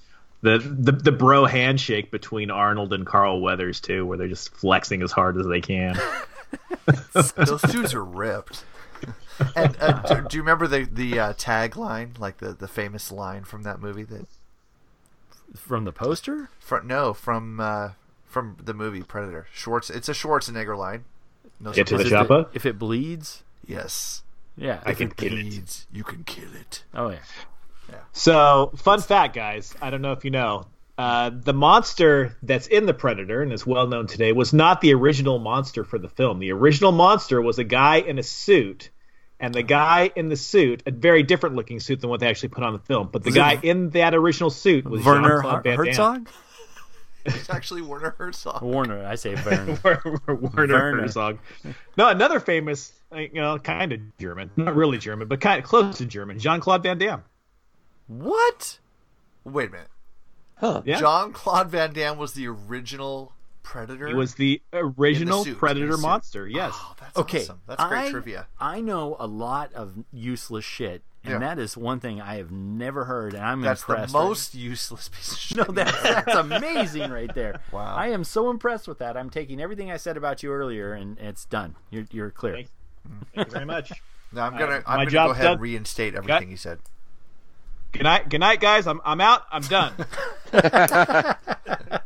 the, the the bro handshake between Arnold and Carl Weathers too, where they're just flexing as hard as they can. Those dudes are ripped. And uh, do, do you remember the the uh, tagline, like the, the famous line from that movie that From the poster? from no from uh, from the movie Predator? Schwartz. It's a Schwarzenegger line. No Get to the Is it chopper. If it bleeds? Yes. Yeah. I If can it kill it. you can kill it. Oh yeah. So, fun fact, guys. I don't know if you know. Uh, the monster that's in the Predator and is well known today was not the original monster for the film. The original monster was a guy in a suit, and the guy in the suit, a very different looking suit than what they actually put on the film. But the Was it guy in that original suit was Werner Jean-Claude Har- Van Damme. Herzog? It's actually Werner Herzog. Warner, I say Werner. Werner Werner. Herzog. No, another famous, you know, kind of German, not really German, but kind of close to German, Jean Claude Van Damme. What? Wait a minute. Huh. Yeah. Jean Claude Van Damme was the original Predator. He was the original suit, in Predator the monster. Yes. Oh, that's Okay. awesome. That's great I, trivia. I know a lot of useless shit, and Yeah. that is one thing I have never heard, and I'm That's impressed. the most useless piece of shit. No, that's, that's amazing right there. Wow. I am so impressed with that. I'm taking everything I said about you earlier, and it's done. You're, you're clear. Thank Thank you very much. No, I'm gonna Uh, I'm gonna go ahead done. and reinstate everything he said. Good night, good night, guys. I'm I'm out. I'm done.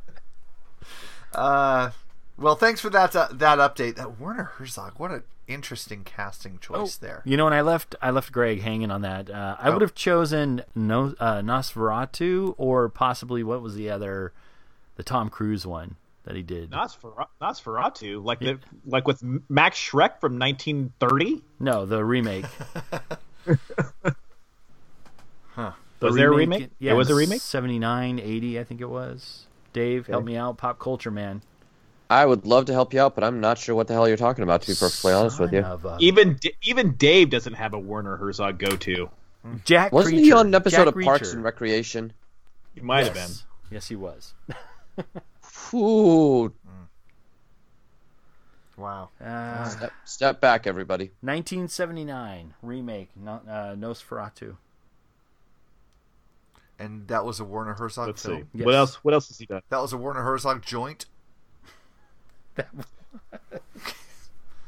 Uh, well, thanks for that uh, that update. That Werner Herzog, what an interesting casting choice there. You know, when I left, I left Greg hanging on that. Uh, I Oh. would have chosen no, uh, Nosferatu or possibly what was the other, the Tom Cruise one that he did. Nosfer- Nosferatu, like the like with Max Schreck from 1930. No, the remake. Huh. The Was there a remake? Yeah, There was a remake? 79, 80, I think it was. Dave, help me out. Pop culture man. I would love to help you out, but I'm not sure what the hell you're talking about. To be perfectly honest with you, a- Even D- even Dave doesn't have a Werner Herzog go to. Jack wasn't he on an episode Jack of Parks Reacher. and Recreation? He might have been. Yes, he was. Ooh, Wow. Uh, step, step back, everybody. 1979 remake, no, uh, Nosferatu. And that was a Werner Herzog Let's film. see. Yes. What else? What else has he done? That was a Werner Herzog joint.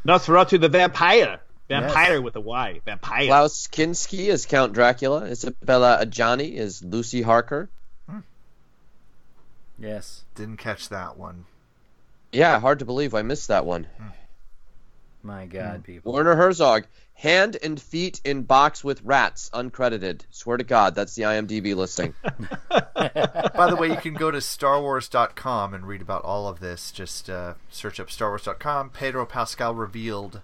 Nosferatu the vampire. Vampire with a Y. Vampire. Klaus Kinski is Count Dracula. Isabella Adjani is Lucy Harker. Yes. Didn't catch that one. Yeah, hard to believe I missed that one. My Hmm. God, people. Werner Herzog, hand and feet in box with rats, uncredited. Swear to God, that's the IMDb listing. By the way, you can go to StarWars.com and read about all of this. Just uh, search up StarWars.com. Pedro Pascal revealed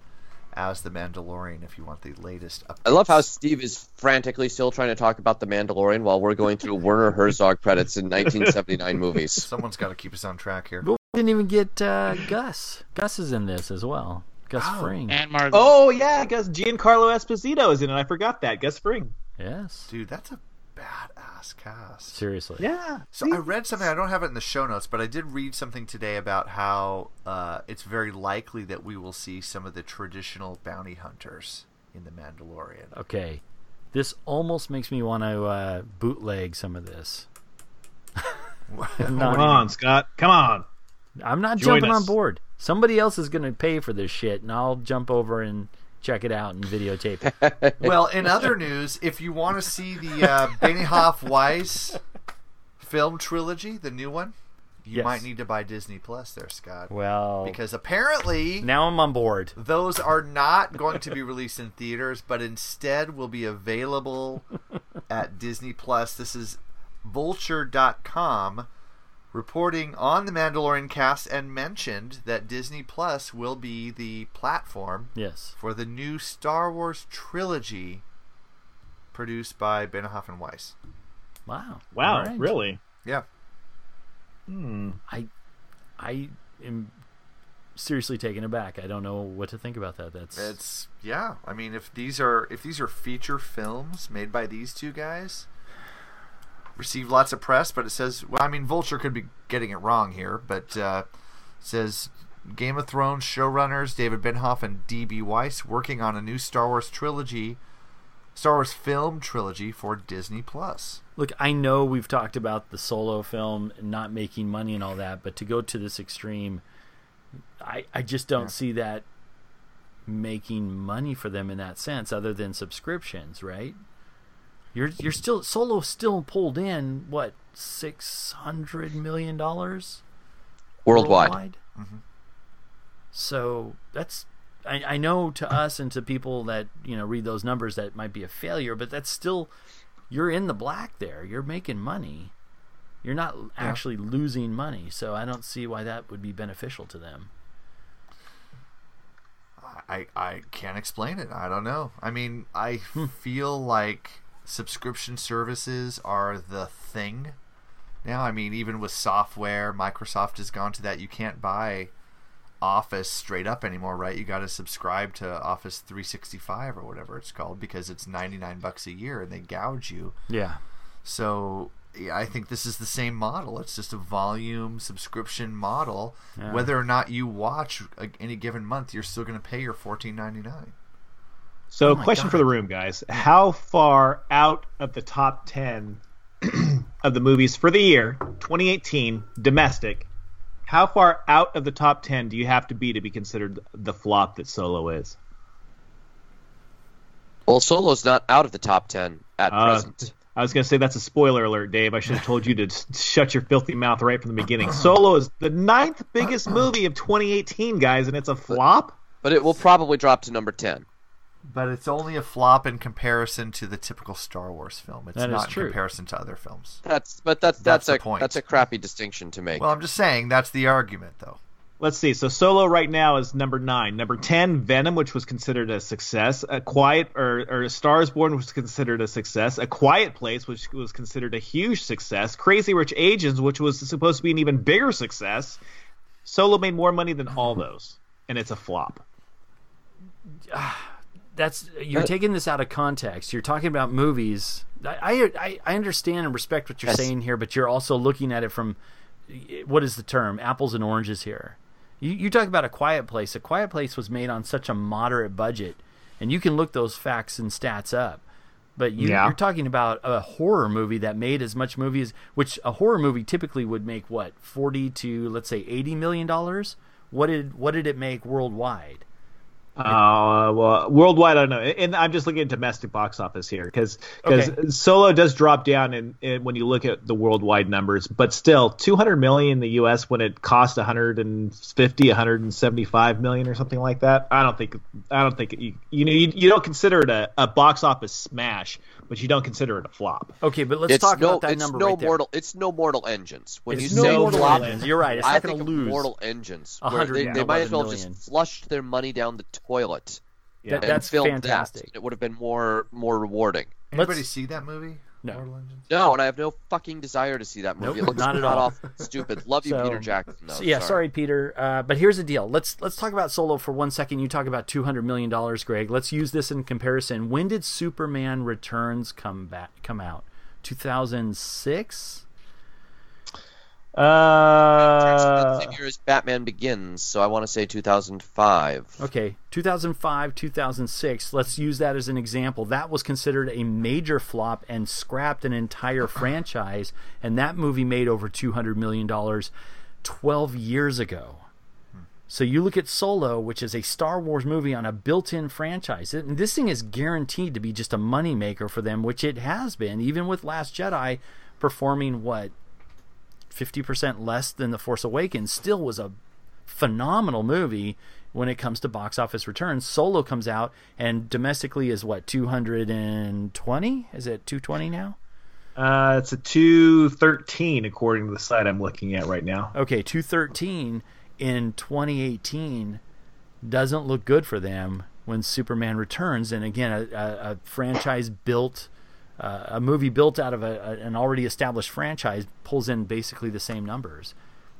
as the Mandalorian if you want the latest. Updates. I love how Steve is frantically still trying to talk about the Mandalorian while we're going through Werner Herzog credits in 1979 movies. Someone's got to keep us on track here. We didn't even get uh, Gus. Gus is in this as well. Gus Fring. And Margot. Oh yeah, Gus Giancarlo Esposito is in it. I forgot that. Gus Fring. Yes. Dude, that's a badass cast. Seriously. Yeah. So I read something. I don't have it in the show notes, but I did read something today about how uh, it's very likely that we will see some of the traditional bounty hunters in the Mandalorian. Okay. This almost makes me want to uh, bootleg some of this. Come on, Scott. Come on. I'm not Join jumping us. on board. Somebody else is going to pay for this shit, and I'll jump over and check it out and videotape it. well, in other news, if you want to see the uh, Benioff Weiss film trilogy, the new one, you Yes. might need to buy Disney Plus there, Scott. Well, because apparently now I'm on board. those are not going to be released in theaters, but instead will be available at Disney Plus. This is Vulture.com reporting on the Mandalorian cast and mentioned that Disney Plus will be the platform Yes. for the new Star Wars trilogy produced by Benioff and Weiss. Wow. Wow, All right. really? Yeah. Hmm. I, I am seriously taken aback. I don't know what to think about that. That's It's yeah. I mean, if these are if these are feature films made by these two guys, received lots of press, but it says well, I mean, Vulture could be getting it wrong here, but uh, it says Game of Thrones showrunners David Benioff and D.B. Weiss working on a new Star Wars trilogy, Star Wars film trilogy for Disney Plus. Look, I know we've talked about the solo film not making money and all that, but to go to this extreme, I I just don't see that making money for them in that sense, other than subscriptions, right? You're you're still solo still pulled in what six hundred million dollars Worldwide. Mm-hmm. So that's I, I know to us and to people that you know read those numbers that might be a failure, but that's still you're in the black there. You're making money. You're not actually losing money, so I don't see why that would be beneficial to them. I, I can't explain it. I don't know. I mean, I hmm. feel like subscription services are the thing now. I mean, even with software, Microsoft has gone to that. You can't buy Office straight up anymore, right? You got to subscribe to Office 365 or whatever it's called because it's 99 bucks a year and they gouge you. Yeah. So yeah, I think this is the same model. It's just a volume subscription model. Yeah. Whether or not you watch uh, any given month, you're still going to pay your 14.99. So, Oh question God. for the room, guys: How far out of the top ten of the movies for the year 2018 domestic? How far out of the top ten do you have to be to be considered the flop that Solo is? Well, Solo's not out of the top 10 at Uh, present. I was going to say that's a spoiler alert, Dave. I should have told you to shut your filthy mouth right from the beginning. Solo is the ninth biggest movie of 2018, guys, and it's a flop. But it will probably drop to number 10. But it's only a flop in comparison to the typical Star Wars film. It's That is not in true. comparison to other films. That's but that's That's that's, a point. that's a crappy distinction to make. Well, I'm just saying that's the argument, though. Let's see. So Solo right now is number nine. Number ten, Venom, which was considered a success. A Quiet or, or Stars Born was considered a success. A Quiet Place, which was considered a huge success. Crazy Rich Asians, which was supposed to be an even bigger success. Solo made more money than all those, and it's a flop. Ah, That's you're Uh, taking this out of context. You're talking about movies. I I, I understand and respect what you're Yes. saying here, but you're also looking at it from what is the term? Apples and oranges here. You you talk about a quiet place. A quiet place was made on such a moderate budget, and you can look those facts and stats up. But you, Yeah. you're talking about a horror movie that made as much movie as which a horror movie typically would make what forty to let's say eighty million dollars. What did what did it make worldwide? Uh, well, worldwide, I don't know. And I'm just looking at domestic box office here because Okay. Solo does drop down in, in when you look at the worldwide numbers, but still 200 million in the U.S. when it cost 150, 175 million or something like that. I don't think I don't think you you know you, you don't consider it a, a box office smash, but you don't consider it a flop. Okay, but let's it's talk no, about that it's number no right there. mortal. It's no mortal engines. When It's you say no mortal flop, engines. You're right. It's I not gonna lose mortal engines. where they, and they might as well eleven million. just flushed their money down the toilet Yeah. That- that's fantastic. that. It would have been more more rewarding. Anybody Let's- see that movie? No. No, and I have no fucking desire to see that movie. Nope, it looks not at all. off stupid. Love you, So- Peter Jackson. though. So, yeah, sorry, Peter. Uh, but here's the deal. Let's let's talk about Solo for one second. You talk about two hundred million dollars, Greg. Let's use this in comparison. When did Superman Returns come back come out? Two thousand six. Uh, Same year as Batman Begins, so I want to say 2005. Okay, 2005, 2006. Let's use that as an example. That was considered a major flop and scrapped an entire franchise, and that movie made over $200 million 12 years ago. So you look at Solo, which is a Star Wars movie on a built-in franchise. And this thing is guaranteed to be just a moneymaker for them, which it has been, even with Last Jedi performing what 50% less than The Force Awakens, still was a phenomenal movie when it comes to box office returns. Solo comes out and domestically is what 220? Is it 220 now? uh, it's a two thirteen according to the site I'm looking at right now. Okay, 213 in 2018 doesn't look good for them when Superman returns. And again, a, a, a franchise built, uh, a movie built out of a, a, an already established franchise pulls in basically the same numbers.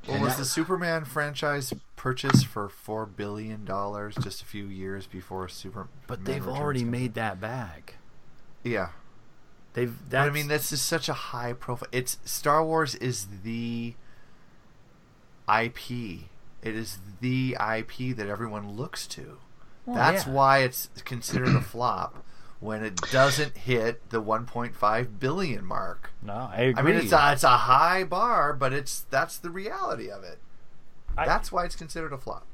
Well, And was that- the Superman franchise purchased for four billion dollars just a few years before Superman? But they've already made that back. Yeah, They've. But I mean, this is such a high profile. It's Star Wars is the IP. It is the IP that everyone looks to. Well, That's yeah. why it's considered a flop when it doesn't hit the 1.5 billion mark. No, I I mean, it's a, it's a high bar, but it's that's the reality of it. that's why it's considered a flop.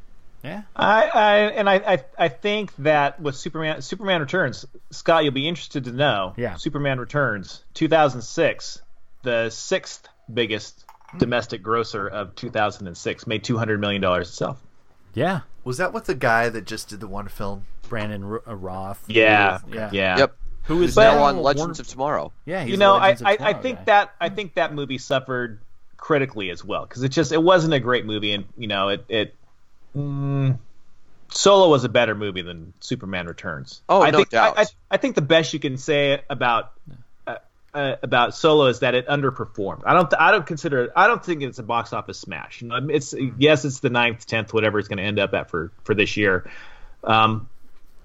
Yeah. I, I and I, I I think that with Superman Superman Returns, Scott, you'll be interested to know. Yeah. Superman Returns, 2006, the sixth biggest hmm. domestic grosser of 2006, made 200 million dollars itself. Yeah. Was that with the guy that just did the one film? Brandon R- uh, Routh. Yeah, Yeah. yeah. Yep. Who is now now on Warner- Legends of Tomorrow? Yeah, he's you know, I, I, I think guy. that I think that movie suffered critically as well because it just it wasn't a great movie, and you know it it. Mm, Solo was a better movie than Superman Returns. Oh, I no think, doubt. I, I, I think the best you can say about uh, uh, about Solo is that it underperformed. I don't I don't consider I don't think it's a box office smash. You know, it's yes, it's the ninth, tenth, whatever it's going to end up at for for this year. Um,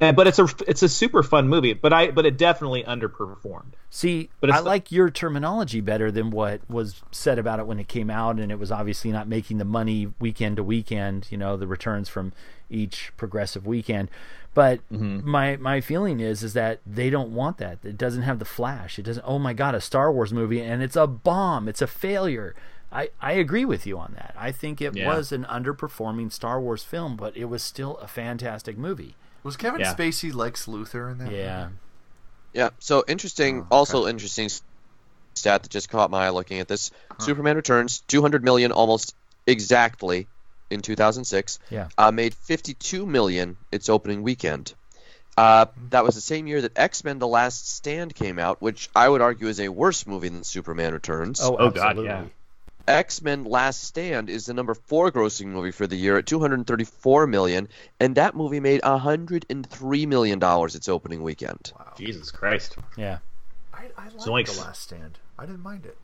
and, but it's a it's a super fun movie. But I but it definitely underperformed. See, But I like your terminology better than what was said about it when it came out, and it was obviously not making the money weekend to weekend. You know, the returns from each progressive weekend. But Mm-hmm. my my feeling is is that they don't want that. It doesn't have the flash. It doesn't. Oh my God, a Star Wars movie, and it's a bomb. It's a failure. I, I agree with you on that. I think it Yeah. was an underperforming Star Wars film, but it was still a fantastic movie. Was Kevin Yeah. Spacey Lex Luthor in that? Yeah. Yeah. So interesting. Oh, Also interesting stat that just caught my eye looking at this. Superman Returns, 200 million almost exactly in 2006. Yeah. Uh, made 52 million its opening weekend. Uh, that was the same year that X Men: The Last Stand came out, which I would argue is a worse movie than Superman Returns. Oh, Oh, God, yeah. X Men: Last Stand is the number four grossing movie for the year at 234 million, and that movie made 103 million dollars its opening weekend. Wow. Jesus Christ. Yeah. I, I liked like- The Last Stand. I didn't mind it.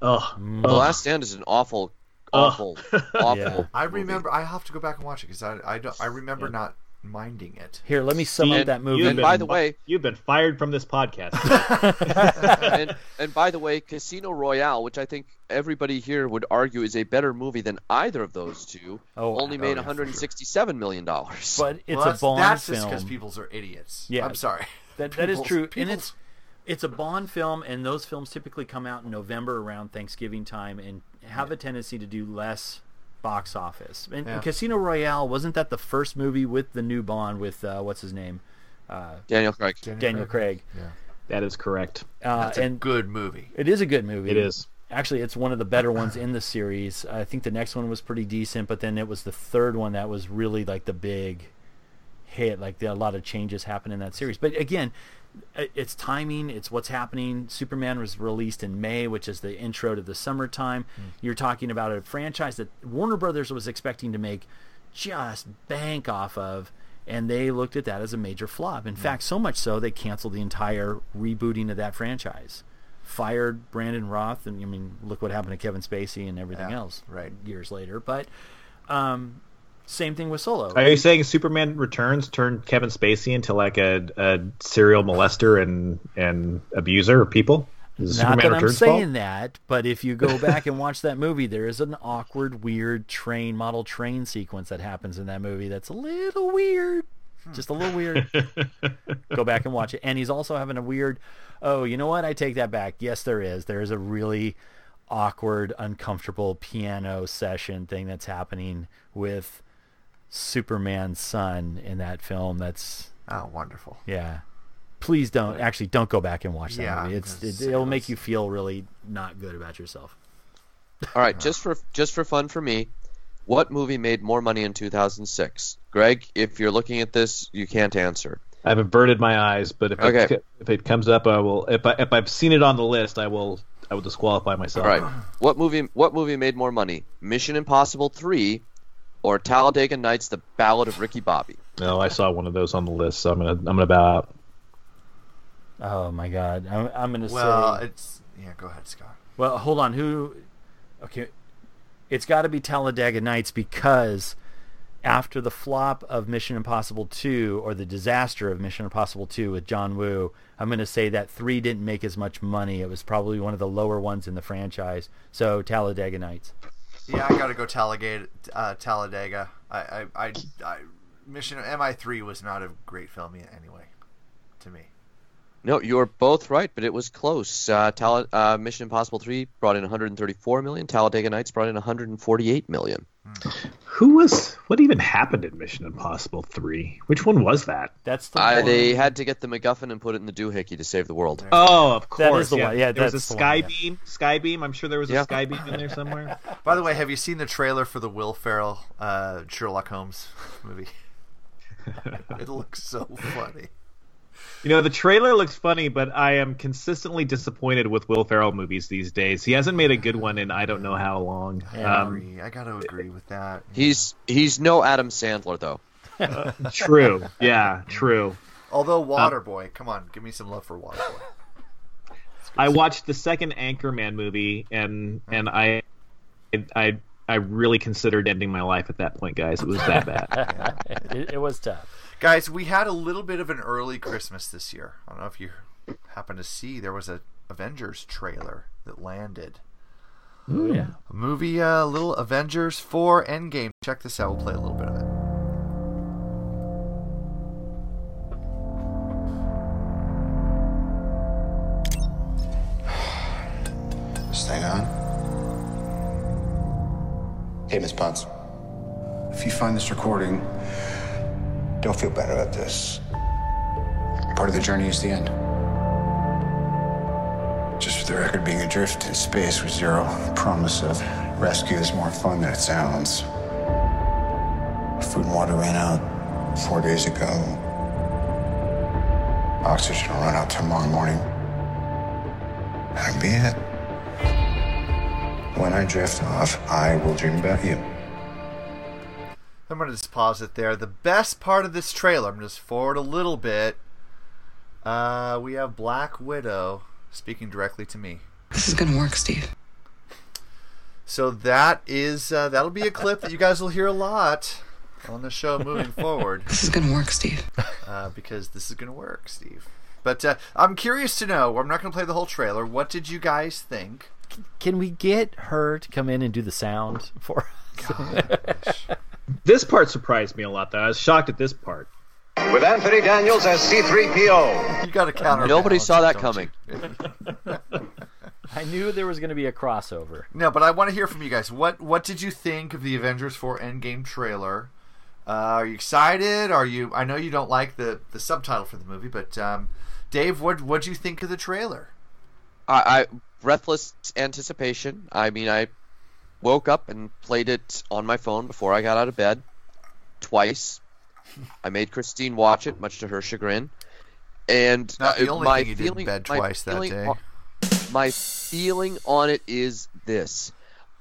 Oh, The Last Stand is an awful, awful, awful. Yeah. I remember. I have to go back and watch it because I I, don't, I remember not minding it. Here, let me sum up that movie. You've And been by the way- you've been fired from this podcast. and, and by the way, Casino Royale, which I think everybody here would argue is a better movie than either of those two, Oh, oh only oh, made yeah, for 167 million dollars. but it's well, a Bond that's film. just because people are idiots. Yeah. I'm sorry. That that is People's- true, and it's it's a Bond film, and those films typically come out in November around Thanksgiving time, and have a tendency to do less box office. And, and Casino Royale wasn't that the first movie with the new Bond with uh, what's his name, uh, Daniel Craig. Daniel Craig, Yeah, that is correct. uh, that's a and good movie. it is a good movie. It is. Actually, it's one of the better ones in the series. I think the next one was pretty decent, but then it was the third one that was really like the big hit. Like there, a lot of changes happen in that series. But again, it's timing. It's what's happening. Superman was released in May, which is the intro to the summertime. You're talking about a franchise that Warner Brothers was expecting to make just bank off of. and they looked at that as a major flop. In fact, so much so they canceled the entire rebooting of that franchise, fired Brandon Routh, and I mean, look what happened to Kevin Spacey and everything Yeah, else right. years later. But um, same thing with Solo. Are you saying Superman Returns turned Kevin Spacey into like a, a serial molester and and abuser of people? Is Not Superman that I'm saying fault? that, but if you go back and watch that movie, there is an awkward, weird train model train sequence that happens in that movie. That's a little weird, hmm. just a little weird. go back and watch it. And he's also having a weird. Oh, you know what? I take that back. Yes, there is. There is a really awkward, uncomfortable piano session thing that's happening with Superman's son in that film. That's oh wonderful. Yeah. Please don't actually don't go back and watch that Yeah, movie. It's because it, it'll make you feel really not good about yourself. All right, just for just for fun for me, what movie made more money in 2006? Greg, if you're looking at this, you can't answer. I've averted my eyes, but if Okay. it, if it comes up, I will. If I if I've seen it on the list, I will. I will disqualify myself. All right, what movie what movie made more money? Mission Impossible 3 or Talladega Nights: The Ballad of Ricky Bobby? No, I saw one of those on the list, so I'm gonna I'm gonna bow out. Oh my god. I'm, I'm going to Well, say it's yeah. Go ahead, Scott. Well, hold on. Who Okay. It's got to be Talladega Nights because after the flop of Mission Impossible 2 or the disaster of Mission Impossible 2 with John Woo, I'm going to say that 3 didn't make as much money. It was probably one of the lower ones in the franchise. So Talladega Nights. Yeah, I gotta go Talladega. Uh, Talladega. I, I, I, I, Mission MI3 was not a great film anyway, to me. No, you're both right, but it was close. Uh, Tal- uh, Mission Impossible 3 brought in 134 million. Talladega Nights brought in 148 million. Who was? What even happened in Mission Impossible Three? Which one was that? That's the Uh, they had to get the MacGuffin and put it in the doohickey to save the world. Oh, of course. That is the yeah. one. Yeah, there was a that's the one, yeah. Skybeam. Skybeam. I'm sure there was a Yeah. Skybeam in there somewhere. By the way, have you seen the trailer for the Will Ferrell uh, Sherlock Holmes movie? it looks so funny. You know, the trailer looks funny, but I am consistently disappointed with Will Ferrell movies these days. He hasn't made a good one in I don't know how long. I Um. I gotta agree with that. He's he's no Adam Sandler though. true. Yeah, true. Although Waterboy, come on, give me some love for Waterboy. I watched the second Anchorman movie, and and I, I, I really considered ending my life at that point, guys. It was that bad. it, it was tough. Guys, we had a little bit of an early Christmas this year. I don't know if you happen to see there was a Avengers trailer that landed. Ooh, yeah. A movie, uh, little Avengers 4 Endgame. Check this out. We'll play a little bit of it. This thing on? Hey, Miss Potts. If you find this recording, don't feel bad about this. Part of the journey is the end. Just for the record, being adrift in space with zero promise of rescue is more fun than it sounds. Food and water ran out four days ago. Oxygen will run out tomorrow morning. That'll be it. When I drift off, I will dream about you. I'm going to just pause it there. The best part of this trailer, I'm going to just forward a little bit. Uh, we have Black Widow speaking directly to me. This is gonna work, Steve. So that is uh, that'll be a clip that you guys will hear a lot on the show moving forward. This is gonna work, Steve. Uh, because this is going to work, Steve. But uh, I'm curious to know. I'm not going to play the whole trailer. What did you guys think? Can we get her to come in and do the sound for us? this part surprised me a lot, though. I was shocked at this part. With Anthony Daniels as C3PO. You got to counter. Nobody saw that coming. I knew there was going to be a crossover. No, but I want to hear from you guys. What What did you think of the Avengers 4 Endgame trailer? Uh, are you excited? Are you? I know you don't like the the subtitle for the movie, but um, Dave, what What do you think of the trailer? I, I breathless anticipation. I mean, I woke up and played it on my phone before I got out of bed twice. I made Christine watch it, much to her chagrin. And Not the uh, only my thing you did in feeling, bed twice that day. on- my feeling on it is this: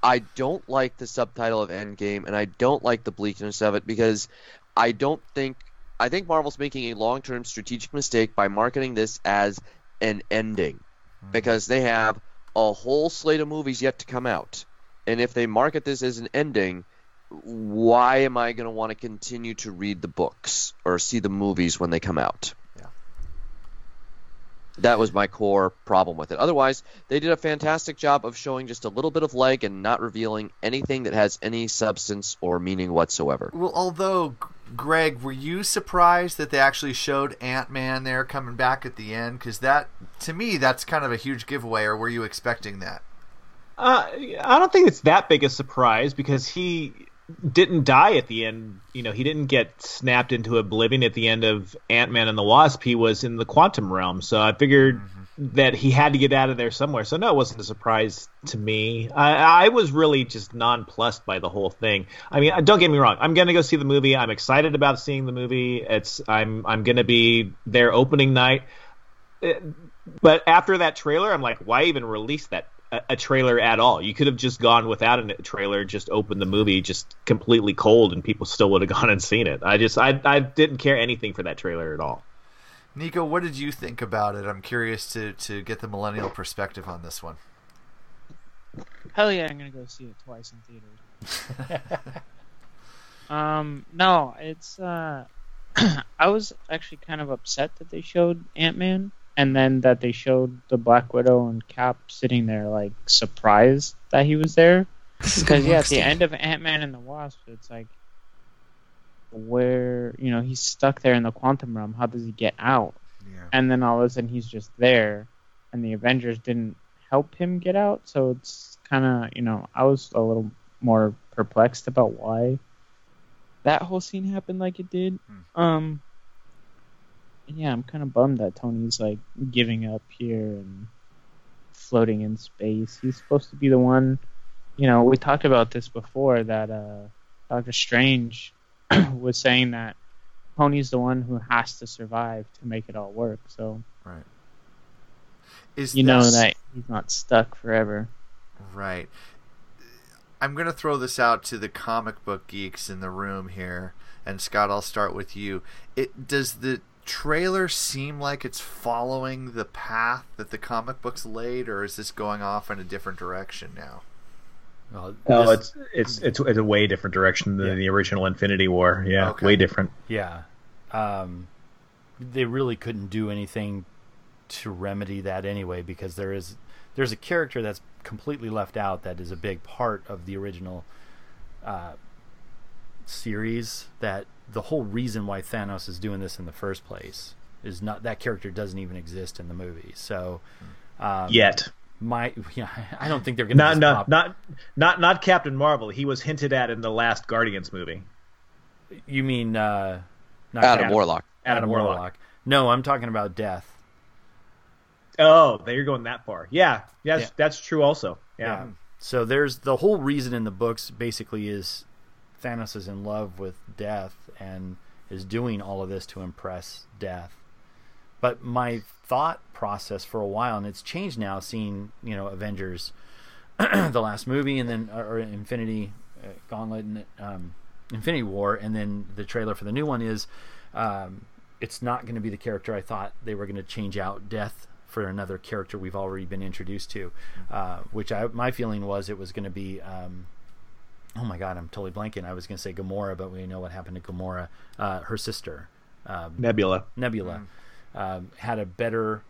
I don't like the subtitle of Endgame, and I don't like the bleakness of it because I don't think I think Marvel's making a long-term strategic mistake by marketing this as an ending, because they have a whole slate of movies yet to come out, and if they market this as an ending, why am I going to want to continue to read the books or see the movies when they come out? That was my core problem with it. Otherwise, they did a fantastic job of showing just a little bit of leg and not revealing anything that has any substance or meaning whatsoever. Well, although, Greg, were you surprised that they actually showed Ant Man there coming back at the end? Because that, to me, that's kind of a huge giveaway. Or were you expecting that? Uh, I don't think it's that big a surprise because he didn't die at the end. You know, he didn't get snapped into oblivion at the end of Ant Man and the Wasp. He was in the quantum realm, so I figured that he had to get out of there somewhere. So no, it wasn't a surprise to me. I, I was really just nonplussed by the whole thing. I mean, don't get me wrong. I'm gonna go see the movie. I'm excited about seeing the movie. It's I'm I'm gonna be there opening night. Uh, But after that trailer, I'm like, why even release that a, a trailer at all? You could have just gone without a trailer, just opened the movie just completely cold, and people still would have gone and seen it. I just I I didn't care anything for that trailer at all. Nico, what did you think about it? I'm curious to, to get the millennial perspective on this one. Hell yeah, I'm gonna go see it twice in theaters. um, no, it's uh, I was actually kind of upset that they showed Ant Man, and then that they showed the Black Widow and Cap sitting there like surprised that he was there. Because yeah, at the end of Ant Man and the Wasp, it's like where you know he's stuck there in the quantum realm. How does he get out? Yeah. And then all of a sudden he's just there, and the Avengers didn't help him get out. So it's kind of you know I was a little more perplexed about why that whole scene happened like it did. Um, and yeah, I'm kind of bummed that Tony's like giving up here and floating in space. He's supposed to be the one. You know, we talked about this before that uh, Doctor Strange was saying that Tony's the one who has to survive to make it all work. So Right. Is you know that he's not stuck forever. Right. I'm going to throw this out to the comic book geeks in the room here. And Scott, I'll start with you. It does the trailer seem like it's following the path that the comic books laid or is this going off in a different direction now? Well, Oh, this- it's, it's it's it's a way different direction than Yeah. the original Infinity War. Yeah, Okay. way different. Yeah. Um, they really couldn't do anything to remedy that anyway because there is there's a character that's completely left out that is a big part of the original uh, series that the whole reason why Thanos is doing this in the first place is not that character doesn't even exist in the movie. So um, Yet. my yeah, I don't think they're gonna Not not pop- not not not Captain Marvel. He was hinted at in the last Guardians movie. You mean uh, not Adam Cap- Warlock. Adam, Adam Warlock. Warlock. No, I'm talking about Death. Oh, there you're going that far. Yeah, yes, Yeah. that's true. Also, yeah. So there's the whole reason in the books basically is Thanos is in love with Death and is doing all of this to impress Death. But my thought process for a while, and it's changed now, seeing you know Avengers, the last movie, and then or Infinity uh, Gauntlet, and um, Infinity War, and then the trailer for the new one is, um, it's not going to be the character I thought they were going to change out Death for another character we've already been introduced to, uh, which I my feeling was it was going to be. Um, oh my god, I'm totally blanking. I was going to say Gamora, but we know what happened to Gamora. Uh, her sister, um, Nebula. Nebula, um, had a better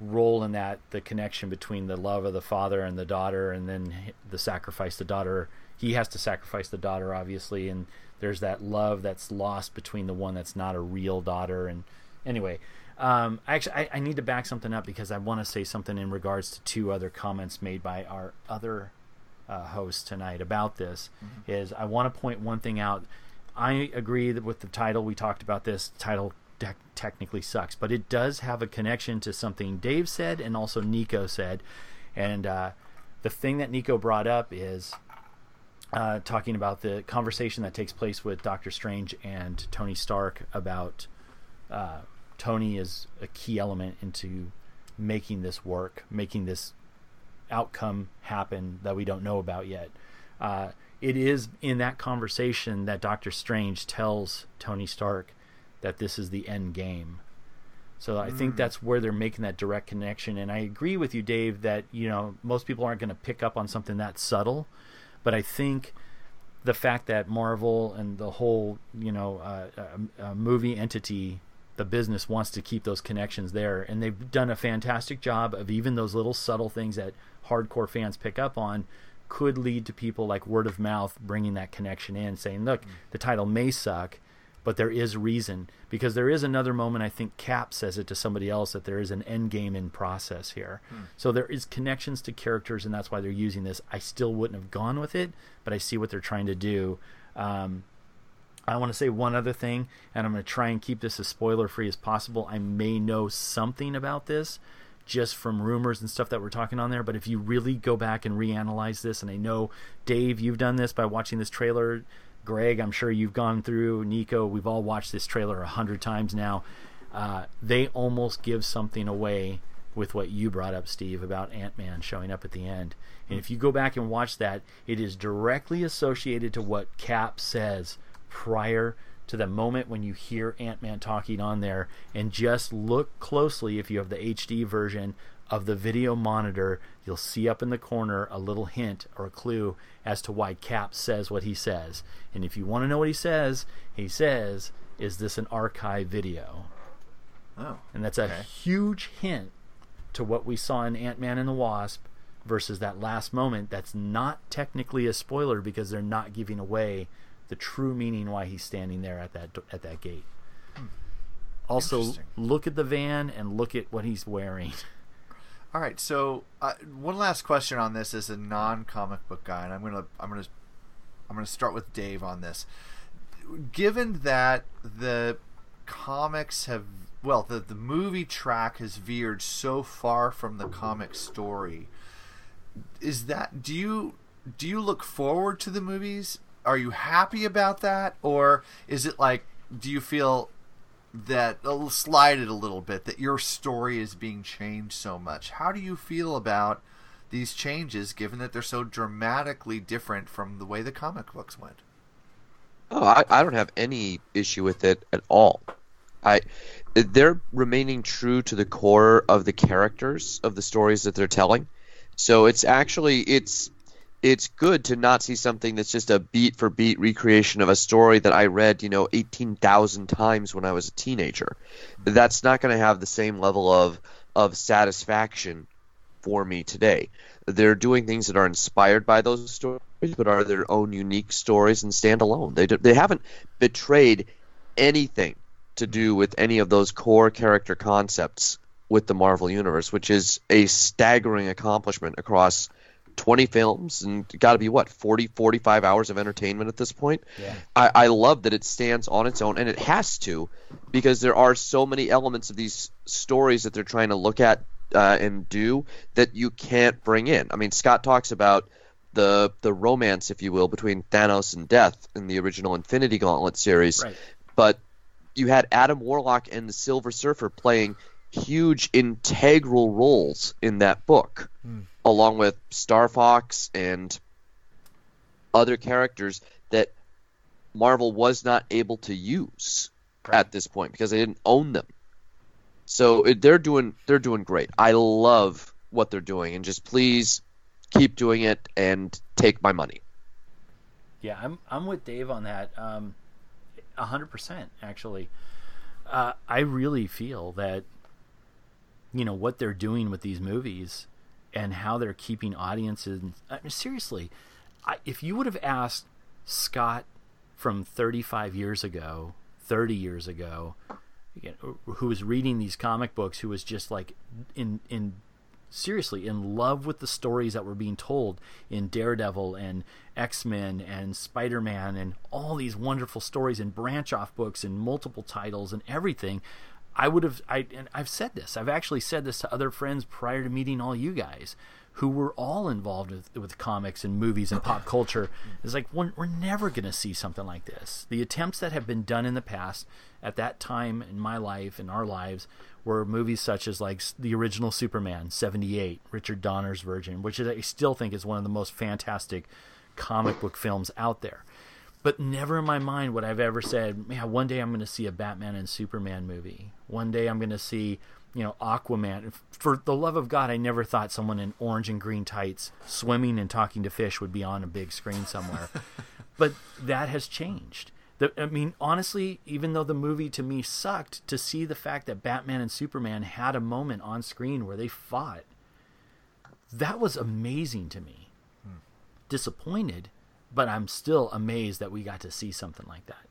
role in that. The connection between the love of the father and the daughter, and then the sacrifice the daughter. He has to sacrifice the daughter, obviously, and there's that love that's lost between the one that's not a real daughter. And anyway, um, actually, I, I need to back something up because I want to say something in regards to two other comments made by our other uh, host tonight about this is I want to point one thing out. I agree that with the title we talked about this title te- technically sucks, but it does have a connection to something Dave said and also Nico said, and uh, the thing that Nico brought up is uh, talking about the conversation that takes place with Doctor Strange and Tony Stark about uh, Tony is a key element into making this work, making this outcome happen that we don't know about yet. Uh, it is in that conversation that Doctor Strange tells Tony Stark that this is the end game. So I think Mm. that's where they're making that direct connection. And I agree with you, Dave, that you know most people aren't going to pick up on something that subtle, but I think the fact that Marvel and the whole you know uh, uh, uh, movie entity, the business wants to keep those connections there, and they've done a fantastic job of even those little subtle things that hardcore fans pick up on could lead to people like word of mouth bringing that connection in, saying, "Look, the title may suck." But there is reason because there is another moment. I think Cap says it to somebody else that there is an end game in process here. Hmm. So there is connections to characters, and that's why they're using this. I still wouldn't have gone with it, but I see what they're trying to do. Um, I want to say one other thing, and I'm going to try and keep this as spoiler free as possible. I may know something about this just from rumors and stuff that we're talking on there, but if you really go back and reanalyze this, and I know Dave, you've done this by watching this trailer. Greg, I'm sure you've gone through. Nico, we've all watched this trailer a hundred times now. Uh, they almost give something away with what you brought up, Steve, about Ant Man showing up at the end. And if you go back and watch that, it is directly associated to what Cap says prior to the moment when you hear Ant Man talking on there. And just look closely if you have the HD version of the video monitor, you'll see up in the corner a little hint or a clue as to why Cap says what he says. And if you want to know what he says, he says, Is this an archive video? Oh. And that's a okay. huge hint to what we saw in Ant Man and the Wasp versus that last moment. That's not technically a spoiler because they're not giving away the true meaning why he's standing there at that at that gate. Also, look at the van and look at what he's wearing. All right, so uh, one last question on this as a non-comic book guy, and I'm gonna I'm gonna I'm gonna start with Dave on this. Given that the comics have well, the the movie track has veered so far from the comic story, is that do you do you look forward to the movies? Are you happy about that, or is it like do you feel that uh, slide it a little bit that your story is being changed so much. How do you feel about these changes given that they're so dramatically different from the way the comic books went? Oh, I, I don't have any issue with it at all. I they're remaining true to the core of the characters of the stories that they're telling. So it's actually it's it's good to not see something that's just a beat for beat recreation of a story that I read, you know, 18,000 times when I was a teenager. That's not going to have the same level of of satisfaction for me today. They're doing things that are inspired by those stories, but are their own unique stories and stand alone. They do, they haven't betrayed anything to do with any of those core character concepts with the Marvel universe, which is a staggering accomplishment across 20 films and got to be what 40 45 hours of entertainment at this point Yeah. I, I love that it stands on its own and it has to because there are so many elements of these stories that they're trying to look at uh, and do that you can't bring in i mean scott talks about the the romance if you will between thanos and death in the original infinity gauntlet series Right. but you had adam warlock and the silver surfer playing huge integral roles in that book along with Star Fox and other characters that Marvel was not able to use at this point because they didn't own them. So it, they're doing they're doing great. I love what they're doing, and just please keep doing it and take my money. Yeah, I'm I'm with Dave on that. Um, a hundred percent, actually. Uh, I really feel that you know what they're doing with these movies and how they're keeping audiences. I mean, seriously, I, if you would have asked Scott from 35 years ago, 30 years ago, who was reading these comic books, who was just like in in seriously in love with the stories that were being told in Daredevil and X Men and Spider Man and all these wonderful stories and branch off books and multiple titles and everything. I would have, I and I've said this. I've actually said this to other friends prior to meeting all you guys, who were all involved with, with comics and movies and pop culture. It's like we're, we're never going to see something like this. The attempts that have been done in the past, at that time in my life in our lives, were movies such as like the original Superman '78, Richard Donner's version, which I still think is one of the most fantastic comic book films out there. But never in my mind would I've ever said, "Man, one day I'm going to see a Batman and Superman movie. One day I'm going to see, you know, Aquaman." For the love of God, I never thought someone in orange and green tights swimming and talking to fish would be on a big screen somewhere. but that has changed. The, I mean, honestly, even though the movie to me sucked, to see the fact that Batman and Superman had a moment on screen where they fought, that was amazing to me. Hmm. Disappointed, but I'm still amazed that we got to see something like that.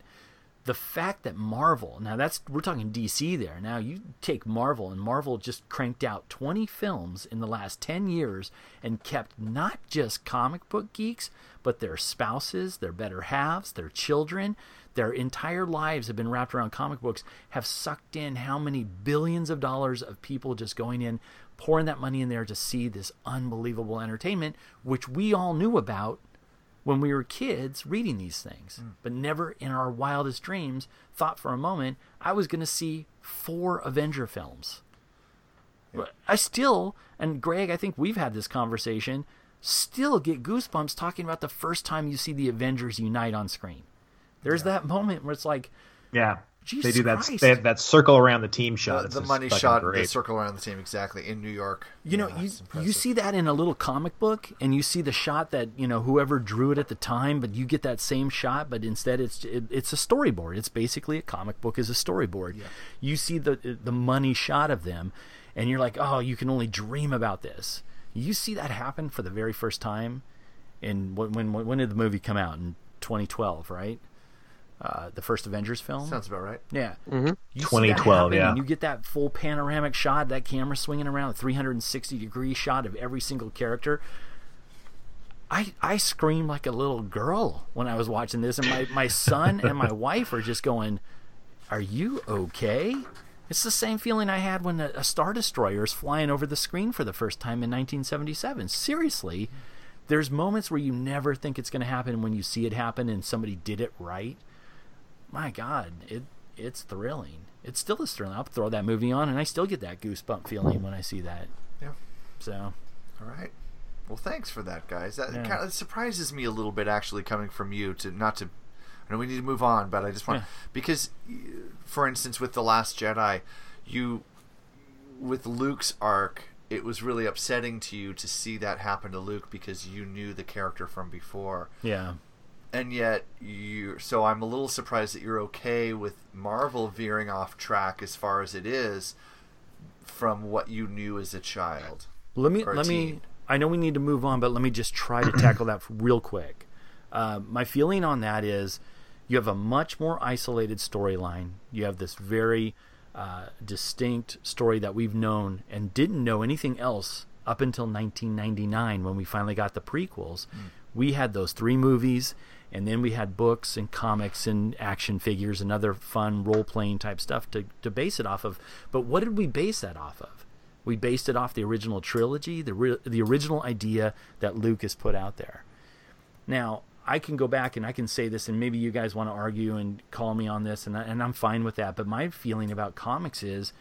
The fact that Marvel, now that's we're talking DC there. Now you take Marvel and Marvel just cranked out 20 films in the last 10 years and kept not just comic book geeks, but their spouses, their better halves, their children, their entire lives have been wrapped around comic books, have sucked in how many billions of dollars of people just going in, pouring that money in there to see this unbelievable entertainment, which we all knew about when we were kids reading these things, hmm. but never in our wildest dreams thought for a moment I was going to see four Avenger films. But I still, and Greg, I think we've had this conversation, still get goosebumps talking about the first time you see the Avengers unite on screen. There's that moment where it's like, Yeah. Jesus they do that they have that circle around the team shot. The, the money shot, great. the circle around the team exactly in New York. You know, Yeah, you you see that in a little comic book, and you see the shot that you know whoever drew it at the time, but you get that same shot, but instead it's it, it's a storyboard. It's basically a comic book is a storyboard. You see the the money shot of them, and you're like, oh, you can only dream about this. You see that happen for the very first time, in when when when did the movie come out in 2012, right? Uh, the first Avengers film. Sounds about right. Yeah. Mm-hmm. You 2012, yeah. And you get that full panoramic shot, that camera swinging around, a 360 degree shot of every single character. I I screamed like a little girl when I was watching this, and my, my son and my wife are just going, Are you okay? It's the same feeling I had when a, a Star Destroyer is flying over the screen for the first time in 1977. Seriously, there's moments where you never think it's going to happen when you see it happen and somebody did it right. My God, it it's thrilling. It still is thrilling. I'll throw that movie on, and I still get that goosebump feeling when I see that. Yeah. So, All right. Well, thanks for that, guys. That Yeah. kind of surprises me a little bit, actually, coming from you. To not to, I know we need to move on, but I just want Yeah. because, for instance, with the Last Jedi, you with Luke's arc, it was really upsetting to you to see that happen to Luke because you knew the character from before, yeah. And yet you. So I'm a little surprised that you're okay with Marvel veering off track as far as it is from what you knew as a child. Let me let me. I know we need to move on, but let me just try to tackle that real quick. Uh, my feeling on that is you have a much more isolated storyline. You have this very uh, distinct story that we've known and didn't know anything else up until 1999 when we finally got the prequels. We had those three movies, and then we had books and comics and action figures and other fun role playing type stuff to, to base it off of. But what did we base that off of? We based it off the original trilogy, the re- the original idea that Lucas put out there. Now, I can go back and I can say this, and maybe you guys want to argue and call me on this, and, I, and I'm fine with that. But my feeling about comics is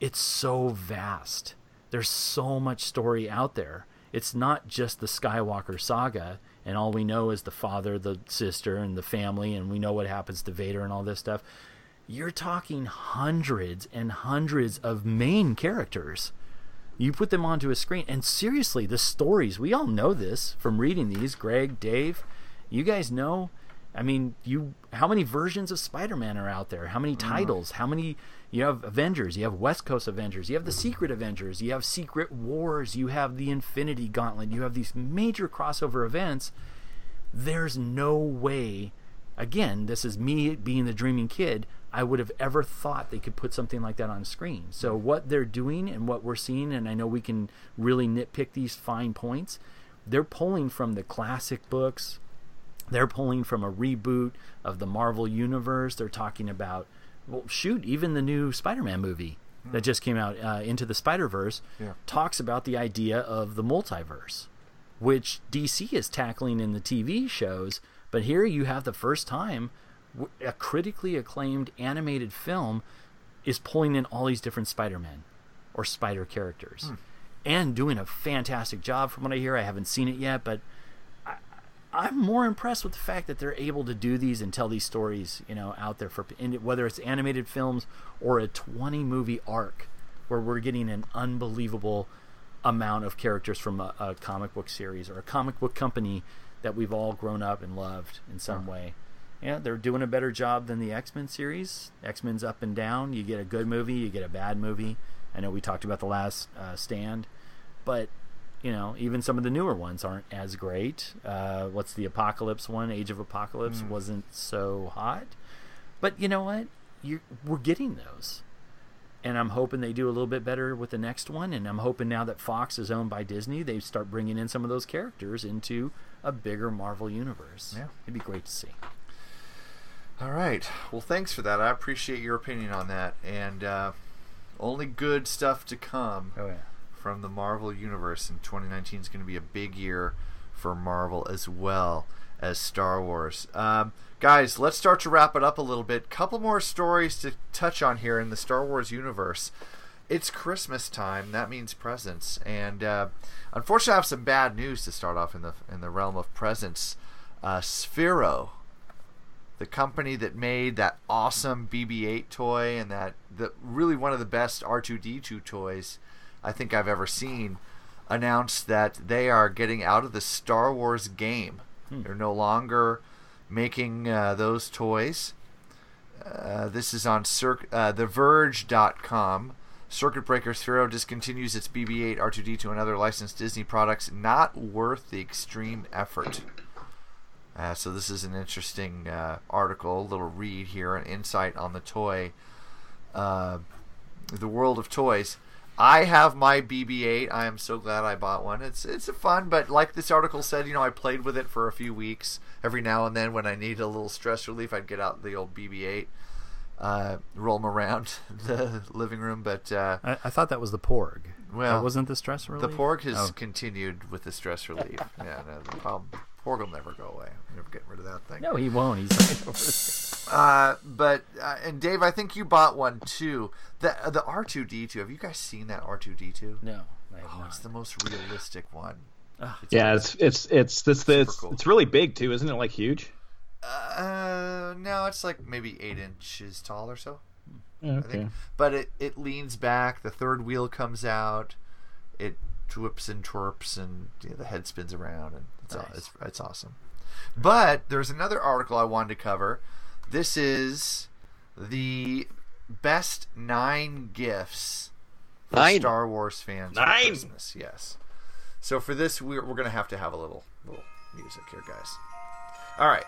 it's so vast. There's so much story out there. It's not just the Skywalker saga, and all we know is the father, the sister, and the family, and we know what happens to Vader and all this stuff. You're talking hundreds and hundreds of main characters. You put them onto a screen, and seriously, the stories, we all know this from reading these. Greg, Dave, you guys know. I mean, you how many versions of Spider-Man are out there? How many mm. titles? How many you have Avengers, you have West Coast Avengers, you have the Secret Avengers, you have Secret Wars, you have the Infinity Gauntlet, you have these major crossover events. There's no way again, this is me being the dreaming kid. I would have ever thought they could put something like that on screen. So what they're doing and what we're seeing, and I know we can really nitpick these fine points. They're pulling from the classic books. They're pulling from a reboot of the Marvel universe. They're talking about, well, shoot, even the new Spider-Man movie that just came out, uh, Into the Spider-Verse, Yeah. talks about the idea of the multiverse, which DC is tackling in the TV shows. But here you have the first time a critically acclaimed animated film is pulling in all these different Spider-Men or Spider characters Hmm. and doing a fantastic job from what I hear. I haven't seen it yet, but I'm more impressed with the fact that they're able to do these and tell these stories, you know, out there for whether it's animated films or a 20 movie arc, where we're getting an unbelievable amount of characters from a, a comic book series or a comic book company that we've all grown up and loved in some way. Yeah, they're doing a better job than the X Men series. X Men's up and down. You get a good movie, you get a bad movie. I know we talked about the last uh, stand, but you know, even some of the newer ones aren't as great. Uh, what's the Apocalypse one? Age of Apocalypse Mm. wasn't so hot, but you know what? You we're getting those, and I'm hoping they do a little bit better with the next one. And I'm hoping now that Fox is owned by Disney, they start bringing in some of those characters into a bigger Marvel universe. Yeah. it'd be great to see. All right. Well, thanks for that. I appreciate your opinion on that, and uh, only good stuff to come. Oh yeah. From the Marvel universe, and 2019 is going to be a big year for Marvel as well as Star Wars. Um, guys, let's start to wrap it up a little bit. Couple more stories to touch on here in the Star Wars universe. It's Christmas time. That means presents, and uh, unfortunately, I have some bad news to start off in the in the realm of presents. Uh, Sphero, the company that made that awesome BB-8 toy and that the really one of the best R2D2 toys I think I've ever seen, announced that they are getting out of the Star Wars game. They're no longer making uh, those toys. Uh, this is on Cir- uh, TheVerge.com. Circuit Breaker Sphero discontinues its BB-8, R2D2, and other licensed Disney products. Not worth the extreme effort. Uh, so this is an interesting uh, article, a little read here, an insight on the toy, uh, the world of toys. I have my BB-8. I am so glad I bought one. It's it's a fun, but like this article said, you know, I played with it for a few weeks. Every now and then, when I need a little stress relief, I'd get out the old BB-8, uh, roll them around the living room. But uh, I, I thought that was the Porg. well, That wasn't the stress relief. The Porg has Oh. continued with the stress relief. yeah, no, the problem. Porg will never go away. I'm never getting rid of that thing. No, he won't. He's right over there. Uh, but uh, and Dave, I think you bought one too. The the R two D two. Have you guys seen that R two D two? No, I have oh, not. it's the most realistic one. yeah, it's it's it's this it's it's really big too, isn't it? Like huge. Uh, no, it's like maybe eight inches tall or so. Yeah, I okay. think. But it it leans back. The third wheel comes out. It twips and twerps, and you know, the head spins around, and it's aw- it's it's awesome. But there's another article I wanted to cover. This is the best nine gifts for Nine? Star Wars fans for Nine? Christmas. Yes. So for this, we're we're gonna have to have a little little music here, guys. All right.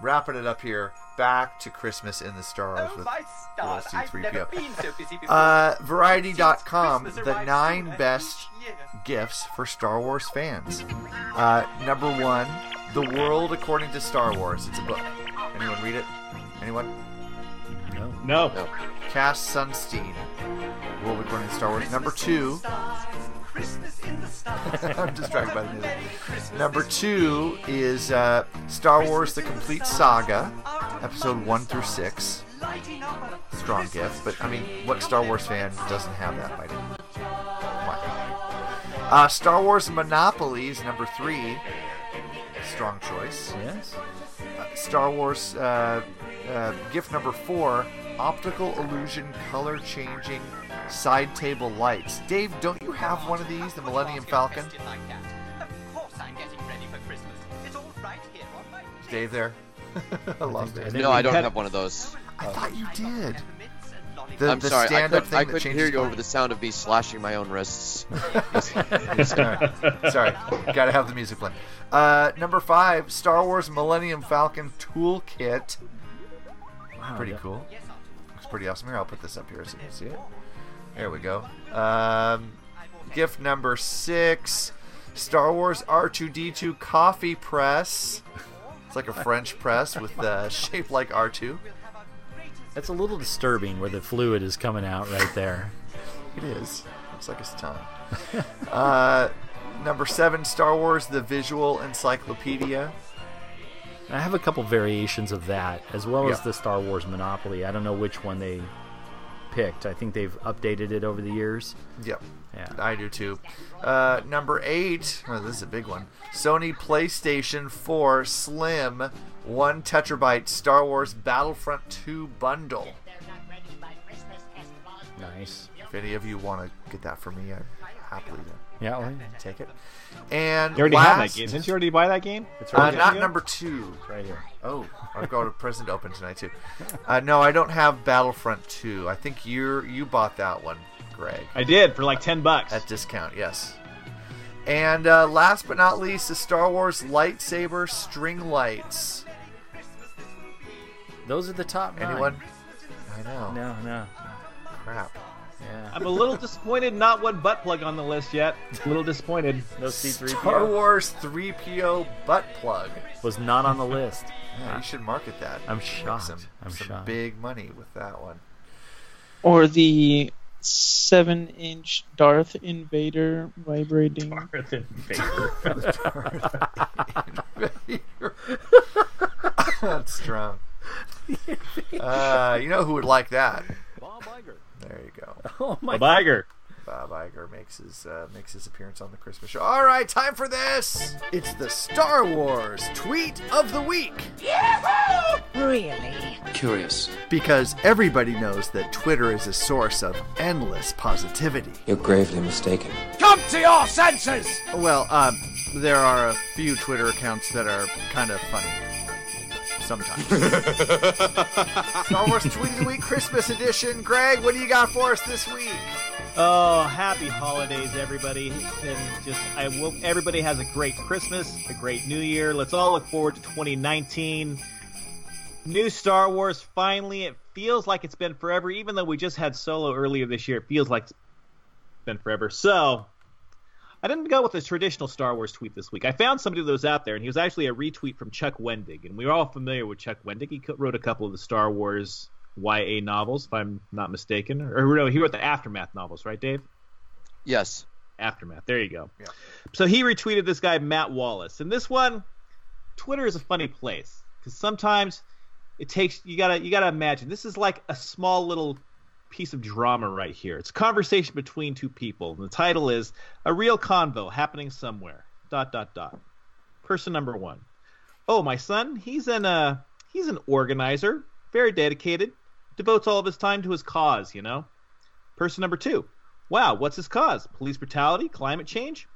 Wrapping it up here. Back to Christmas in the stars Oh with my stars, Little I've C3PO. never been so busy before. Uh, Variety.com, the nine best gifts for Star Wars fans. Uh, number one, The World According to Star Wars. It's a book. Anyone read it? Anyone? No. No. Cass Sunstein, World According to Star Wars. Number two, I'm distracted by the music. Number two is uh, Star Wars: The Complete Saga, episode one through six. Lighting up a Strong gift, but I mean, what Star Wars fan doesn't have that by now? Uh, Star Wars Monopoly is number three. Strong choice. Yes. Uh, Star Wars uh, uh, gift number four optical illusion color changing side table lights. Dave, don't you have one of these, the Millennium Falcon? like that. I'm getting ready for Christmas. It's all right here on my Is Dave there? I lost Dave. No, I don't have one of those. I thought you did. The, I'm the sorry, I, stand-up could, thing I that couldn't hear you color. over the sound of me slashing my own wrists. sorry, sorry. Gotta have the music playing. Uh, number five, Star Wars Millennium Falcon Toolkit. Wow, pretty yeah. cool. Looks pretty awesome. Here, I'll put this up here so you can see it. There we go. Um, gift number six, Star Wars R2D2 coffee press. It's like a French press with uh, shape like R2. That's a little disturbing where the fluid is coming out right there. It is. Looks like his tongue. uh, number seven, Star Wars: The Visual Encyclopedia. I have a couple variations of that, as well as the Star Wars Monopoly. I don't know which one they picked. I think they've updated it over the years. Yep. Yeah. I do too. Uh, number eight. Oh, this is a big one. Sony PlayStation 4 Slim one tetrabyte Star Wars Battlefront 2 bundle. Nice. If any of you want to get that for me, I'd happily Yeah, well, take it. And You already have that last- game. Didn't you already buy that game? It's Uh, already not good? number two. right here. Oh, I've got a present open tonight too. Uh, no, I don't have Battlefront 2. I think you you bought that one, Greg. I did for like ten bucks at discount. Yes. And uh, last but not least, the Star Wars lightsaber string lights. Those are the top nine. Anyone? I know. No, no. Crap. Yeah. I'm a little disappointed. Not one butt plug on the list yet. A little disappointed. No C3PO. Star Wars 3PO butt plug. Was not on the list. Yeah, you should market that. I'm shocked. Some, I'm some shocked. big money with that one. Or the seven-inch Darth Invader vibrating. Darth Invader. That's strong. Uh, you know who would like that? Bob Iger. There you go. Oh my Bob Iger. Bob Iger makes his uh, makes his appearance on the Christmas show. All right, time for this. It's the Star Wars tweet of the week. Really? Curious. Because everybody knows that Twitter is a source of endless positivity. You're gravely mistaken. Come to your senses! Well, um, there are a few Twitter accounts that are kind of funny. Sometimes. Star Wars Tweet of the Week Christmas edition. Greg, what do you got for us this week? Oh, happy holidays, everybody! And just I hope everybody has a great Christmas, a great New Year. Let's all look forward to 2019. New Star Wars. Finally, it feels like it's been forever. Even though we just had Solo earlier this year, it feels like it's been forever. So, I didn't go with the traditional Star Wars tweet this week. I found somebody that was out there, and he was actually a retweet from Chuck Wendig, and we are all familiar with Chuck Wendig. He wrote a couple of the Star Wars YA novels, if I'm not mistaken, or no, he wrote the Aftermath novels, right, Dave? Yes. Aftermath. There you go. Yeah. So he retweeted this guy Matt Wallace, and this one, Twitter is a funny place because sometimes it takes you gotta you gotta imagine this is like a small little piece of drama right here. It's a conversation between two people. And the title is a real convo happening somewhere. Dot dot dot. Person number one. Oh, my son, he's an uh he's an organizer, very dedicated, devotes all of his time to his cause, you know. Person number two. Wow, what's his cause? Police brutality? Climate change?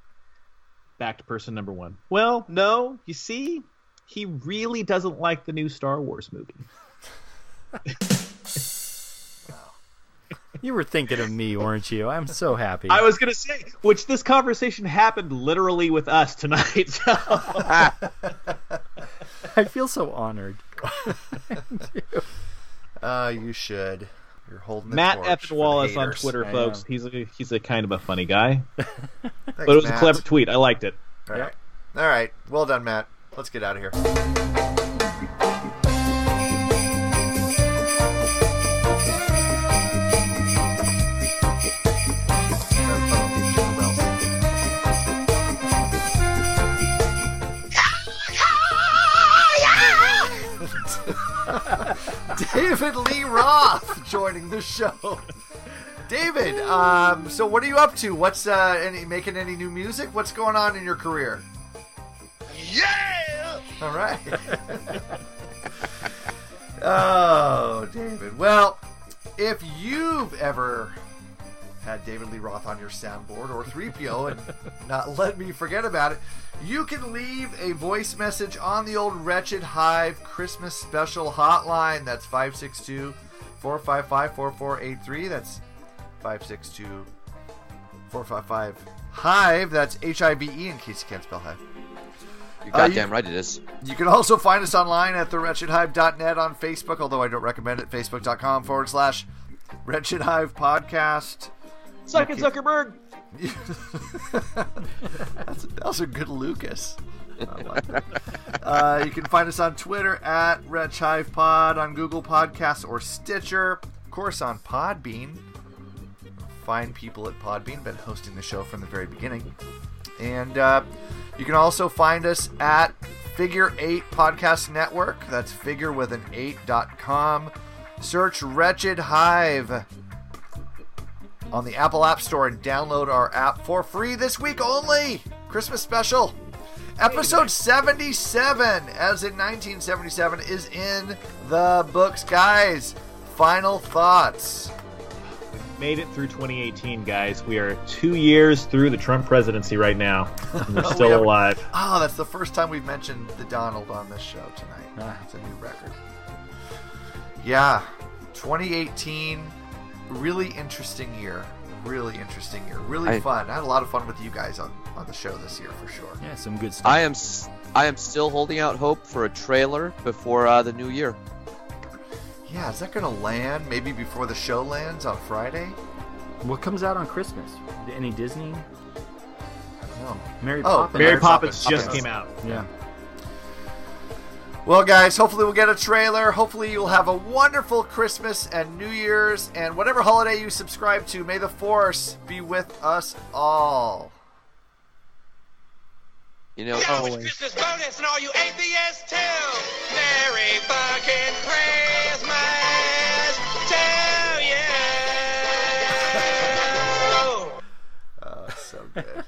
Back to person number one. Well, no, you see, he really doesn't like the new Star Wars movie. You were thinking of me, weren't you? I'm so happy. I was gonna say, which this conversation happened literally with us tonight. So. I feel so honored. Uh, you should. You're holding the Matt torch Evan Wallace on. Twitter, I folks. know. He's a he's a kind of a funny guy, Thanks, but it was Matt. a clever tweet. I liked it. All right. All right. Well done, Matt. Let's get out of here. David Lee Roth joining the show. David, um, so what are you up to? What's uh, any making any new music? What's going on in your career? Yeah! All right. oh, David. Well, if you've ever had David Lee Roth on your soundboard or 3PO and not let me forget about it, you can leave a voice message on the old Wretched Hive Christmas special hotline. That's 562 455 4483. That's 562 455 Hive. That's H I V E in case you can't spell Hive. You're Uh, goddamn you- right it is. You can also find us online at thewretchedhive.net on Facebook, although I don't recommend it. Facebook.com forward slash Wretched Hive Podcast. Suck it, Zuckerberg. That's, that was a good Lucas. I like that. uh, you can find us on Twitter at Wretch Hive Pod, on Google Podcasts or Stitcher. Of course, on Podbean. Fine people at Podbean, been hosting the show from the very beginning. And uh, you can also find us at Figure 8 Podcast Network. That's figure with an 8.com. Search Wretched Hive on the Apple App Store and download our app for free this week only. Christmas special. Episode 77, as in 1977, is in the books. Guys, final thoughts. We Made it through 2018, guys. We are two years through the Trump presidency right now. And we're We still haven't- alive. Oh, that's the first time we've mentioned the Donald on this show tonight. Ah. It's a new record. Yeah, 2018, really interesting year. Really interesting year. Really I- fun. I had a lot of fun with you guys on, on the show this year for sure. Yeah, some good stuff. I am I am still holding out hope for a trailer before uh, the new year. Yeah, is that going to land maybe before the show lands on Friday? What comes out on Christmas? Any Disney? No. Mary Oh, Poppins. Mary Poppins just came out. Yeah. Well, guys, hopefully we'll get a trailer. Hopefully you'll have a wonderful Christmas and New Year's and whatever holiday you subscribe to. May the Force be with us all. You know, always. Christmas bonus and all you atheists too. Merry fucking Christmas to you. Oh, so good.